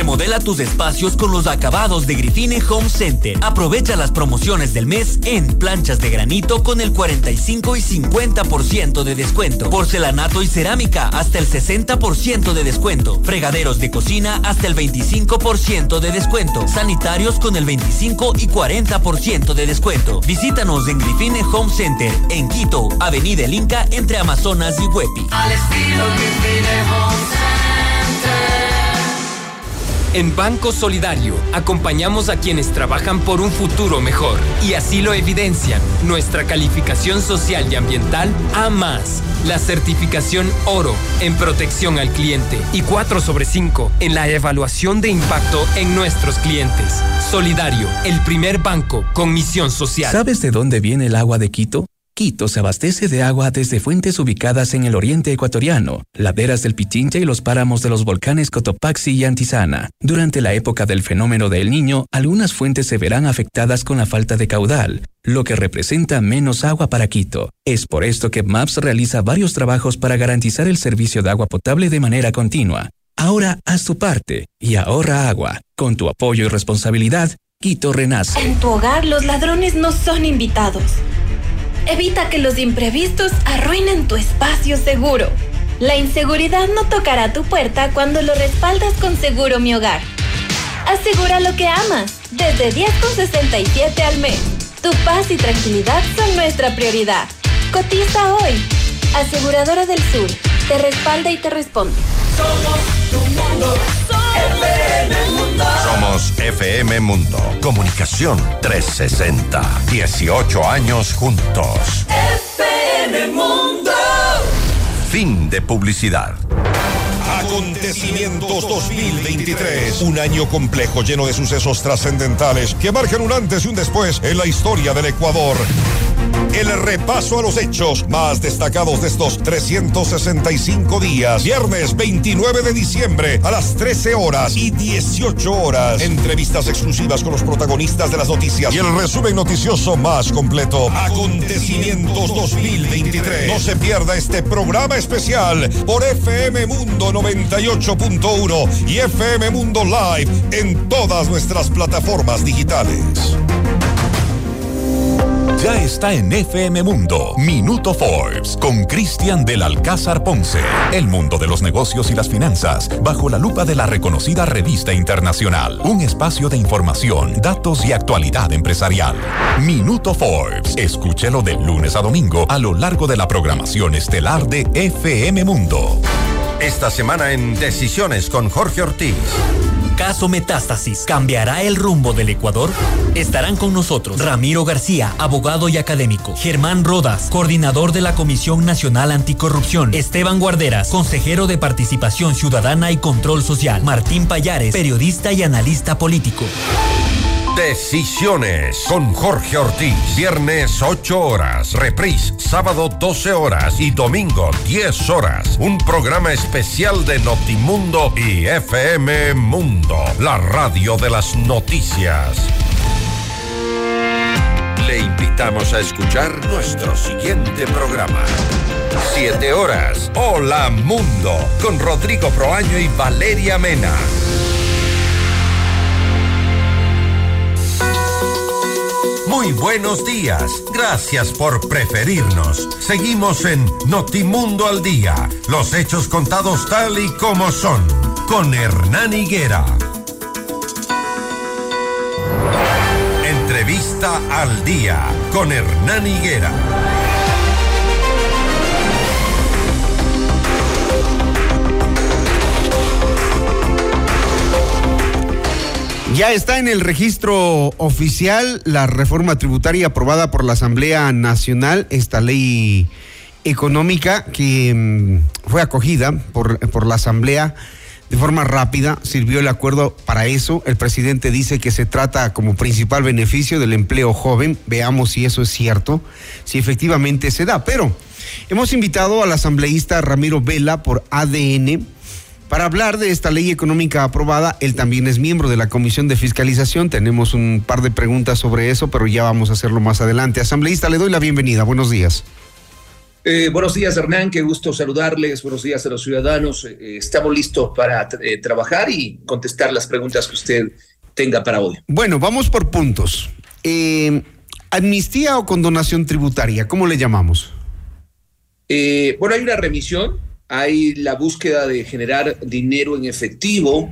Remodela tus espacios con los acabados de Grifine Home Center. Aprovecha las promociones del mes en planchas de granito con el 45 y 50% de descuento. Porcelanato y cerámica hasta el 60% de descuento. Fregaderos de cocina hasta el 25% de descuento. Sanitarios con el 25 y 40% de descuento. Visítanos en Grifine Home Center en Quito, Avenida El Inca entre Amazonas y Huepi. Al estilo Grifine Home Center. En Banco Solidario acompañamos a quienes trabajan por un futuro mejor y así lo evidencian nuestra calificación social y ambiental A más, la certificación oro en protección al cliente y 4 sobre 5 en la evaluación de impacto en nuestros clientes. Solidario, el primer banco con misión social. ¿Sabes de dónde viene el agua de Quito? Quito se abastece de agua desde fuentes ubicadas en el oriente ecuatoriano, laderas del Pichincha y los páramos de los volcanes Cotopaxi y Antisana. Durante la época del fenómeno del Niño, algunas fuentes se verán afectadas con la falta de caudal, lo que representa menos agua para Quito. Es por esto que MAPS realiza varios trabajos para garantizar el servicio de agua potable de manera continua. Ahora haz tu parte y ahorra agua. Con tu apoyo y responsabilidad, Quito renace. En tu hogar los ladrones no son invitados. Evita que los imprevistos arruinen tu espacio seguro. La inseguridad no tocará tu puerta cuando lo respaldas con Seguro Mi Hogar. Asegura lo que amas, desde 10,67 al mes. Tu paz y tranquilidad son nuestra prioridad. Cotiza hoy. Aseguradora del Sur, te respalda y te responde. Somos tu mundo. FM Mundo. Somos FM Mundo. Comunicación 360. 18 años juntos. FM Mundo. Fin de publicidad. Acontecimientos 2023. Un año complejo lleno de sucesos trascendentales que marcan un antes y un después en la historia del Ecuador. El repaso a los hechos más destacados de estos 365 días. Viernes 29 de diciembre a las 13 horas y 18 horas. Entrevistas exclusivas con los protagonistas de las noticias y el resumen noticioso más completo. Acontecimientos 2023. No se pierda este programa especial por FM Mundo 98.1 y FM Mundo Live en todas nuestras plataformas digitales. Ya está en FM Mundo, Minuto Forbes, con Cristian del Alcázar Ponce. El mundo de los negocios y las finanzas, bajo la lupa de la reconocida revista internacional. Un espacio de información, datos y actualidad empresarial. Minuto Forbes, escúchelo de lunes a domingo a lo largo de la programación estelar de FM Mundo. Esta semana en Decisiones con Jorge Ortiz. Caso Metástasis cambiará el rumbo del Ecuador. Estarán con nosotros Ramiro García, abogado y académico, Germán Rodas, coordinador de la Comisión Nacional Anticorrupción, Esteban Guarderas, consejero de Participación Ciudadana y Control Social, Martín Payares, periodista y analista político. Decisiones con Jorge Ortiz. Viernes 8 horas. Reprise sábado 12 horas y domingo 10 horas. Un programa especial de Notimundo y FM Mundo. La radio de las noticias. Le invitamos a escuchar nuestro siguiente programa. 7 horas. Hola Mundo. Con Rodrigo Proaño y Valeria Mena. Muy buenos días. Gracias por preferirnos. Seguimos en Notimundo al Día. Los hechos contados tal y como son. Con Hernán Higuera. Entrevista al Día. Con Hernán Higuera. Ya está en el registro oficial la reforma tributaria aprobada por la Asamblea Nacional, esta ley económica que mm, fue acogida por, por la Asamblea de forma rápida, sirvió el acuerdo para eso. El presidente dice que se trata como principal beneficio del empleo joven. Veamos si eso es cierto, si efectivamente se da. Pero hemos invitado al asambleísta Ramiro Vela por ADN para hablar de esta ley económica aprobada, él también es miembro de la Comisión de Fiscalización. Tenemos un par de preguntas sobre eso, pero ya vamos a hacerlo más adelante. Asambleísta, le doy la bienvenida. Buenos días. Eh, buenos días, Hernán. Qué gusto saludarles. Buenos días a los ciudadanos. Eh, estamos listos para eh, trabajar y contestar las preguntas que usted tenga para hoy. Bueno, vamos por puntos. ¿Amnistía o condonación tributaria? ¿Cómo le llamamos? Bueno, hay una remisión, hay la búsqueda de generar dinero en efectivo.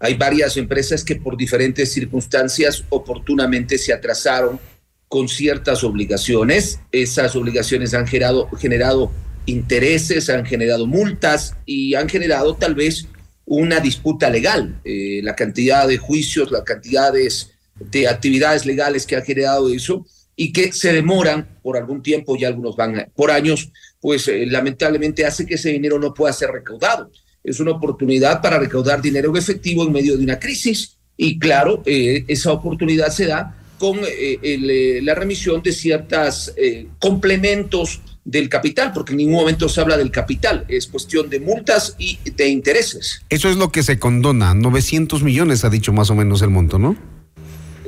Hay varias empresas que por diferentes circunstancias oportunamente se atrasaron con ciertas obligaciones. Esas obligaciones han generado, generado intereses, han generado multas y han generado tal vez una disputa legal. Eh, la cantidad de juicios, las cantidades de actividades legales que ha generado eso y que se demoran por algún tiempo y algunos van por años, pues eh, lamentablemente hace que ese dinero no pueda ser recaudado. Es una oportunidad para recaudar dinero en efectivo en medio de una crisis y claro, eh, esa oportunidad se da con eh, la remisión de ciertos complementos del capital, porque en ningún momento se habla del capital, es cuestión de multas y de intereses. Eso es lo que se condona. 900 millones ha dicho más o menos el monto, ¿no?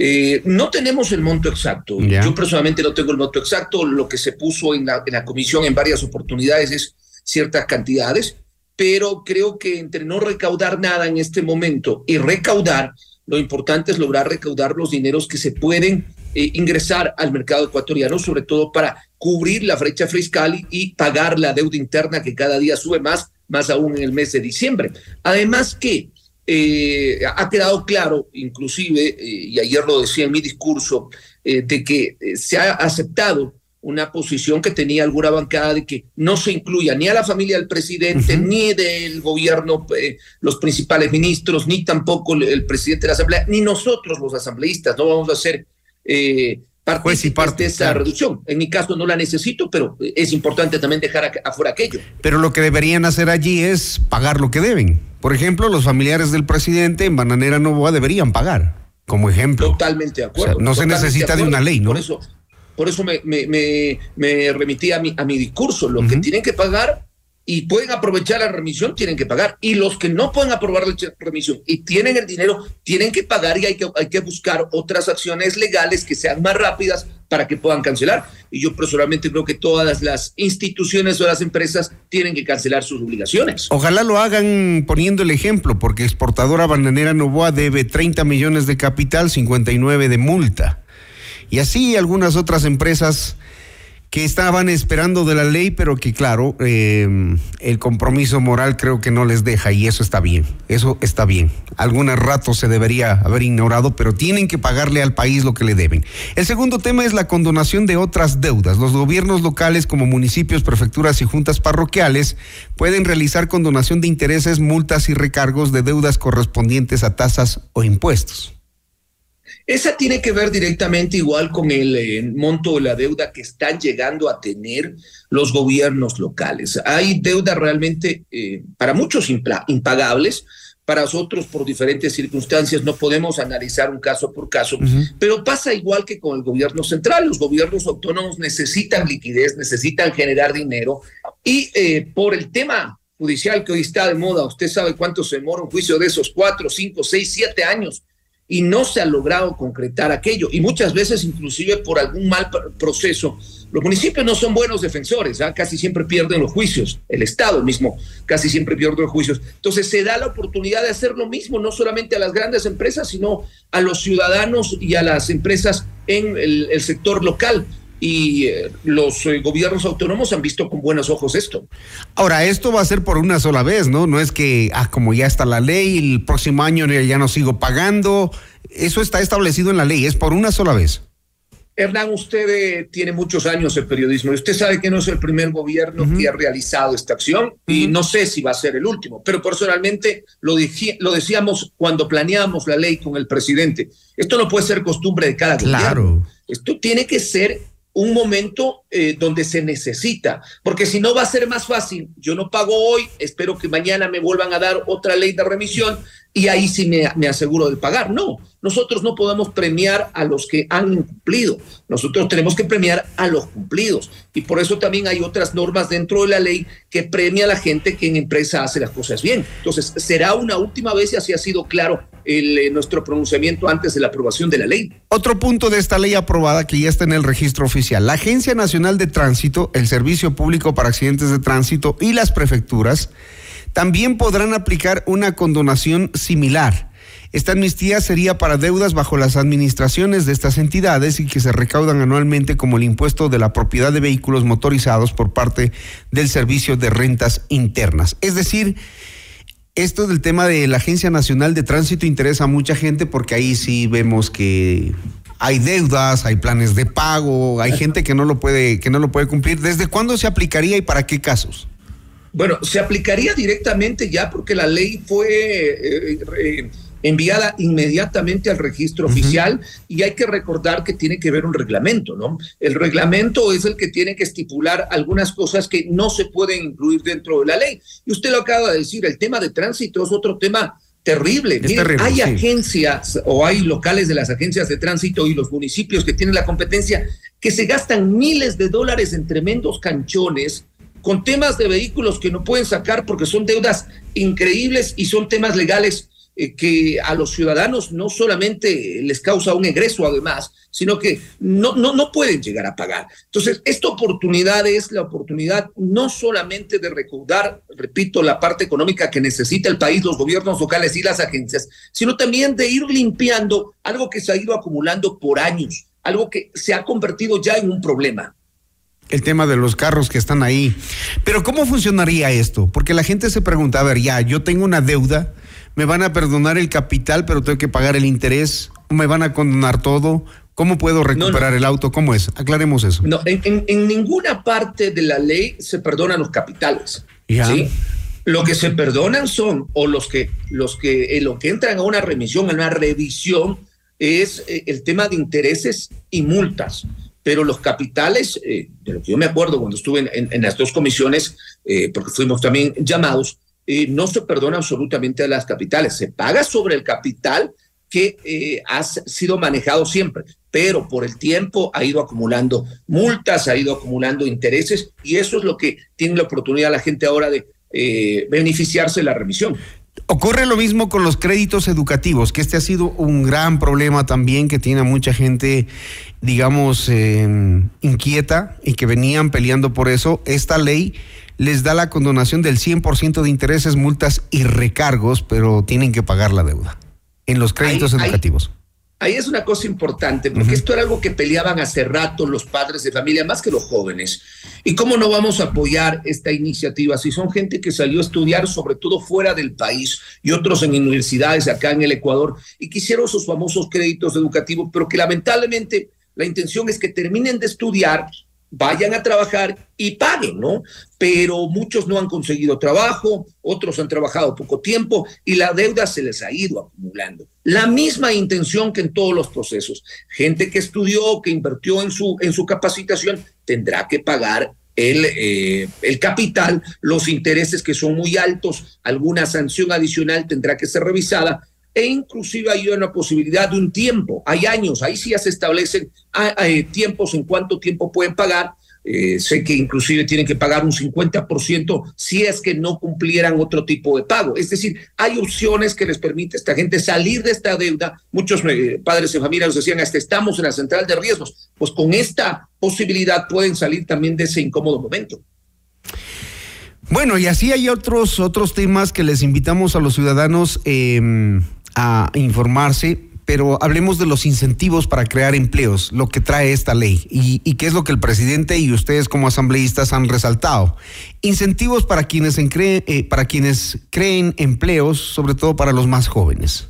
Eh, no tenemos el monto exacto. Yo personalmente no tengo el monto exacto. Lo que se puso en la, en la comisión en varias oportunidades es ciertas cantidades, pero creo que entre no recaudar nada en este momento y recaudar, lo importante es lograr recaudar los dineros que se pueden eh, ingresar al mercado ecuatoriano, sobre todo para cubrir la brecha fiscal y, y pagar la deuda interna que cada día sube más, más aún en el mes de diciembre. Además que eh, ha quedado claro, inclusive, eh, y ayer lo decía en mi discurso, eh, de que eh, se ha aceptado una posición que tenía alguna bancada de que no se incluya ni a la familia del presidente, ni del gobierno, eh, los principales ministros, ni tampoco el, el presidente de la Asamblea, ni nosotros los asambleístas, no vamos a ser eh, partícipes de esa reducción. En mi caso no la necesito, pero es importante también dejar afuera aquello. Pero lo que deberían hacer allí es pagar lo que deben. Por ejemplo, los familiares del presidente en Bananera Novoa deberían pagar, como ejemplo. Totalmente de acuerdo. O sea, no se necesita de una ley, ¿no? Por eso, por eso me, me, me, me remití a mi, a mi discurso. Los que tienen que pagar y pueden aprovechar la remisión, tienen que pagar. Y los que no pueden aprobar la remisión y tienen el dinero, tienen que pagar y hay que, hay que buscar otras acciones legales que sean más rápidas para que puedan cancelar. Y yo personalmente creo que todas las instituciones o las empresas tienen que cancelar sus obligaciones. Ojalá lo hagan poniendo el ejemplo, porque exportadora bananera Novoa debe 30 millones de capital, 59 de multa. Y así algunas otras empresas que estaban esperando de la ley, pero que claro, eh, el compromiso moral creo que no les deja y eso está bien, eso está bien. Algunos ratos se debería haber ignorado, pero tienen que pagarle al país lo que le deben. El segundo tema es la condonación de otras deudas. Los gobiernos locales como municipios, prefecturas y juntas parroquiales pueden realizar condonación de intereses, multas y recargos de deudas correspondientes a tasas o impuestos. Esa tiene que ver directamente igual con el eh, monto de la deuda que están llegando a tener los gobiernos locales. Hay deudas realmente eh, para muchos impagables, para otros por diferentes circunstancias no podemos analizar un caso por caso, pero pasa igual que con el gobierno central. Los gobiernos autónomos necesitan liquidez, necesitan generar dinero y eh, por el tema judicial que hoy está de moda, usted sabe cuánto se demora un juicio de esos cuatro, cinco, seis, siete años y no se ha logrado concretar aquello. Y muchas veces, inclusive por algún mal pr- proceso, los municipios no son buenos defensores, ¿ah? casi siempre pierden los juicios, el Estado mismo casi siempre pierde los juicios. Entonces se da la oportunidad de hacer lo mismo, no solamente a las grandes empresas, sino a los ciudadanos y a las empresas en el sector local. Y eh, los eh, gobiernos autónomos han visto con buenos ojos esto. Ahora, esto va a ser por una sola vez, ¿no? No es que, ah, como ya está la ley, el próximo año ya no sigo pagando. Eso está establecido en la ley, es por una sola vez. Hernán, usted eh, tiene muchos años en periodismo y usted sabe que no es el primer gobierno que ha realizado esta acción y no sé si va a ser el último, pero personalmente lo, dije- lo decíamos cuando planeamos la ley con el presidente. Esto no puede ser costumbre de cada Claro. gobierno. Esto tiene que ser un momento eh, donde se necesita, porque si no va a ser más fácil. Yo no pago hoy, espero que mañana me vuelvan a dar otra ley de remisión y ahí sí me, aseguro de pagar. No, nosotros no podemos premiar a los que han incumplido, nosotros tenemos que premiar a los cumplidos y por eso también hay otras normas dentro de la ley que premia a la gente que en empresa hace las cosas bien. Entonces, será una última vez y así ha sido claro eh, nuestro pronunciamiento antes de la aprobación de la ley. Otro punto de esta ley aprobada que ya está en el registro oficial. La Agencia Nacional de Tránsito, el Servicio Público para Accidentes de Tránsito y las prefecturas también podrán aplicar una condonación similar. Esta amnistía sería para deudas bajo las administraciones de estas entidades y que se recaudan anualmente como el impuesto de la propiedad de vehículos motorizados por parte del Servicio de Rentas Internas. Es decir, esto del tema de la Agencia Nacional de Tránsito interesa a mucha gente porque ahí sí vemos que hay deudas, hay planes de pago, hay gente que no lo puede que no lo puede cumplir. ¿Desde cuándo se aplicaría y para qué casos? Bueno, se aplicaría directamente ya porque la ley fue eh, eh, enviada inmediatamente al registro oficial y hay que recordar que tiene que ver un reglamento, ¿no? El reglamento es el que tiene que estipular algunas cosas que no se pueden incluir dentro de la ley. Y usted lo acaba de decir, el tema de tránsito es otro tema terrible. Hay sí. agencias o hay locales de las agencias de tránsito y los municipios que tienen la competencia que se gastan miles de dólares en tremendos canchones con temas de vehículos que no pueden sacar porque son deudas increíbles y son temas legales eh, que a los ciudadanos no solamente les causa un egreso además, sino que no, no, no pueden llegar a pagar. Entonces, esta oportunidad es la oportunidad no solamente de recaudar, repito, la parte económica que necesita el país, los gobiernos locales y las agencias, sino también de ir limpiando algo que se ha ido acumulando por años, algo que se ha convertido ya en un problema. El tema de los carros que están ahí. Pero ¿cómo funcionaría esto? Porque la gente se pregunta, a ver, ya, yo tengo una deuda, me van a perdonar el capital, pero tengo que pagar el interés, me van a condonar todo. ¿Cómo puedo recuperar el auto? ¿Cómo es? Aclaremos eso. No, en, en- en ninguna parte de la ley se perdonan los capitales. Ya. ¿sí? Lo que se perdonan son, o los que, los que, eh, lo que entran a una remisión, a una revisión, es eh, el tema de intereses y multas. Pero los capitales, eh, de lo que yo me acuerdo cuando estuve en, las dos comisiones, eh, porque fuimos también llamados, eh, no se perdona absolutamente a las capitales. Se paga sobre el capital que eh, ha sido manejado siempre, pero por el tiempo ha ido acumulando multas, ha ido acumulando intereses y eso es lo que tiene la oportunidad la gente ahora de beneficiarse de la remisión. Ocurre lo mismo con los créditos educativos, que este ha sido un gran problema también que tiene a mucha gente, digamos, eh, inquieta y que venían peleando por eso. Esta ley les da la condonación del 100% de intereses, multas y recargos, pero tienen que pagar la deuda en los créditos Ahí- educativos. Ahí es una cosa importante, porque esto era algo que peleaban hace rato los padres de familia, más que los jóvenes. ¿Y cómo no vamos a apoyar esta iniciativa si son gente que salió a estudiar, sobre todo fuera del país, y otros en universidades acá en el Ecuador, y quisieron sus famosos créditos educativos, pero que lamentablemente la intención es que terminen de estudiar, vayan a trabajar y paguen, ¿no? Pero muchos no han conseguido trabajo, otros han trabajado poco tiempo y la deuda se les ha ido acumulando. La misma intención que en todos los procesos. Gente que estudió, que invirtió en su, en su capacitación, tendrá que pagar el, eh, el capital, los intereses que son muy altos, alguna sanción adicional tendrá que ser revisada e inclusive hay una posibilidad de un tiempo, hay años, ahí sí ya se establecen ah, eh, tiempos en cuánto tiempo pueden pagar Eh, sé que inclusive tienen que pagar un 50% si es que no cumplieran otro tipo de pago. Es decir, hay opciones que les permite a esta gente salir de esta deuda. Muchos eh, padres de familia nos decían, hasta estamos en la central de riesgos. Pues con esta posibilidad pueden salir también de ese incómodo momento. Bueno, y así hay otros, otros temas que les invitamos a los ciudadanos eh, a informarse pero hablemos de los incentivos para crear empleos, lo que trae esta ley y, y, qué es lo que el presidente y ustedes como asambleístas han resaltado. Incentivos para quienes, eh, para quienes creen empleos, sobre todo para los más jóvenes.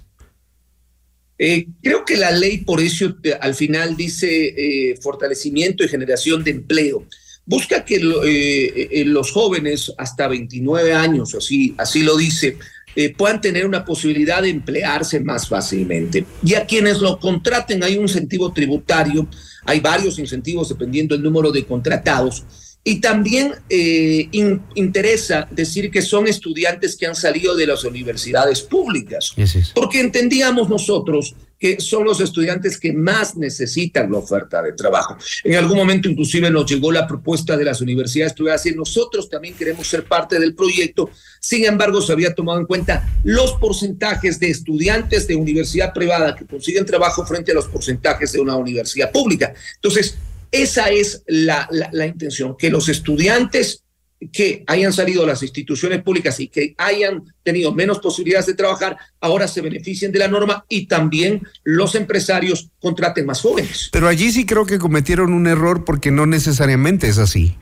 Eh, creo que la ley por eso eh, al final dice fortalecimiento y generación de empleo. Busca que los jóvenes hasta 29 años, así, así lo dice, eh, puedan tener una posibilidad de emplearse más fácilmente. Y a quienes lo contraten hay un incentivo tributario, hay varios incentivos dependiendo del número de contratados. Y también eh, in, interesa decir que son estudiantes que han salido de las universidades públicas, porque entendíamos nosotros que son los estudiantes que más necesitan la oferta de trabajo. En algún momento inclusive nos llegó la propuesta de las universidades privadas y nosotros también queremos ser parte del proyecto. Sin embargo, se había tomado en cuenta los porcentajes de estudiantes de universidad privada que consiguen trabajo frente a los porcentajes de una universidad pública. Entonces, esa es la, intención, que los estudiantes que hayan salido las instituciones públicas y que hayan tenido menos posibilidades de trabajar, ahora se beneficien de la norma y también los empresarios contraten más jóvenes. Pero allí sí creo que cometieron un error porque no necesariamente es así.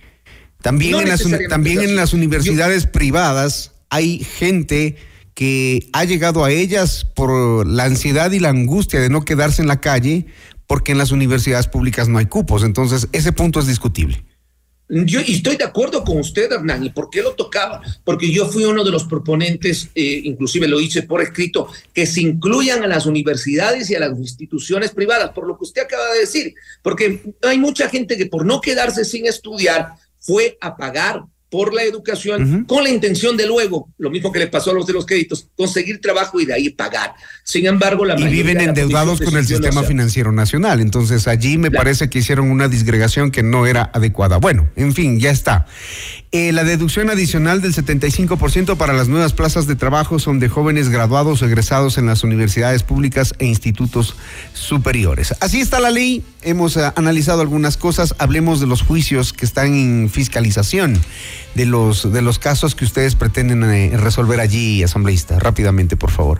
También, no en, las, también en las universidades Yo, privadas hay gente que ha llegado a ellas por la ansiedad y la angustia de no quedarse en la calle porque en las universidades públicas no hay cupos. Entonces, ese punto es discutible. Yo y estoy de acuerdo con usted, Hernán. ¿Y por qué lo tocaba? Porque yo fui uno de los proponentes, eh, inclusive lo hice por escrito, que se incluyan a las universidades y a las instituciones privadas, por lo que usted acaba de decir. Porque hay mucha gente que por no quedarse sin estudiar fue a pagar por la educación uh -huh. con la intención de luego, lo mismo que le pasó a los de los créditos, conseguir trabajo y de ahí pagar. Sin embargo, la y viven endeudados con el sistema financiero nacional. Entonces allí me claro. parece que hicieron una disgregación que no era adecuada. Bueno, en fin, ya está. Eh, la deducción adicional del 75% para las nuevas plazas de trabajo son de jóvenes graduados o egresados en las universidades públicas e institutos superiores. Así está la ley. Hemos uh, analizado algunas cosas. Hablemos de los juicios que están en fiscalización de los, de los casos que ustedes pretenden eh, resolver allí, asambleísta. Rápidamente, por favor.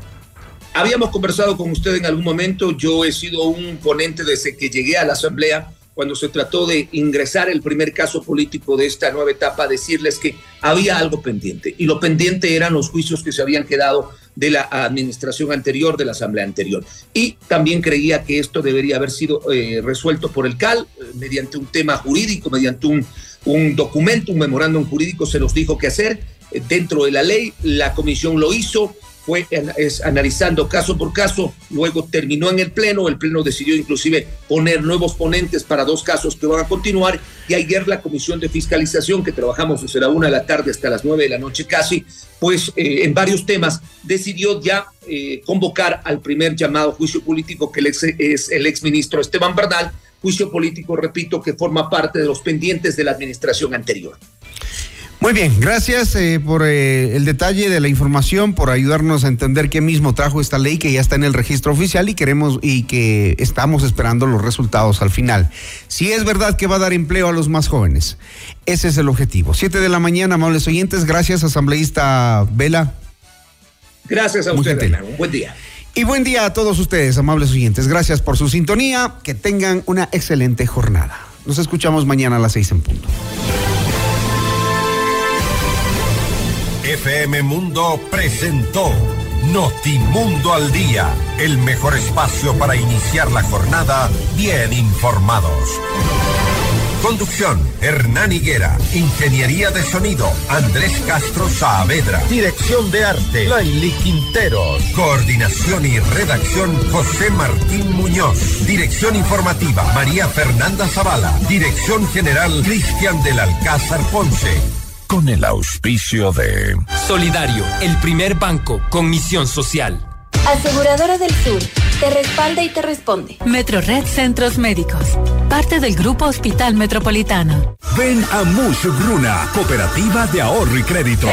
Habíamos conversado con usted en algún momento. Yo he sido un ponente desde que llegué a la asamblea cuando se trató de ingresar el primer caso político de esta nueva etapa, decirles que había algo pendiente. Y lo pendiente eran los juicios que se habían quedado de la administración anterior, de la asamblea anterior. Y también creía que esto debería haber sido eh, resuelto por el CAL eh, mediante un tema jurídico, mediante un, un documento, un memorándum jurídico, se los dijo qué hacer eh, dentro de la ley. La comisión lo hizo fue es, analizando caso por caso, luego terminó en el Pleno, el Pleno decidió inclusive poner nuevos ponentes para dos casos que van a continuar, y ayer la Comisión de Fiscalización, que trabajamos desde la una de la tarde hasta las nueve de la noche casi, pues eh, en varios temas decidió ya eh, convocar al primer llamado juicio político, que el ex, es el exministro Esteban Bernal, juicio político, repito, que forma parte de los pendientes de la administración anterior. Muy bien, gracias eh, por eh, el detalle de la información, por ayudarnos a entender qué mismo trajo esta ley que ya está en el registro oficial y queremos y que estamos esperando los resultados al final. Si es verdad que va a dar empleo a los más jóvenes, ese es el objetivo. Siete de la mañana, amables oyentes, gracias, asambleísta Vela. Gracias a usted, buen día. Y buen día a todos ustedes, amables oyentes. Gracias por su sintonía. Que tengan una excelente jornada. Nos escuchamos mañana a las seis en punto. FM Mundo presentó Notimundo al Día, el mejor espacio para iniciar la jornada bien informados. Conducción, Hernán Higuera. Ingeniería de sonido, Andrés Castro Saavedra. Dirección de arte, Laili Quinteros. Coordinación y redacción, José Martín Muñoz. Dirección informativa, María Fernanda Zavala. Dirección general, Cristian del Alcázar Ponce con el auspicio de Solidario, el primer banco con misión social. Aseguradora del Sur, te respalda y te responde. Metro Red Centros Médicos, parte del Grupo Hospital Metropolitano. Ven a Mush Gruna, Cooperativa de Ahorro y Crédito.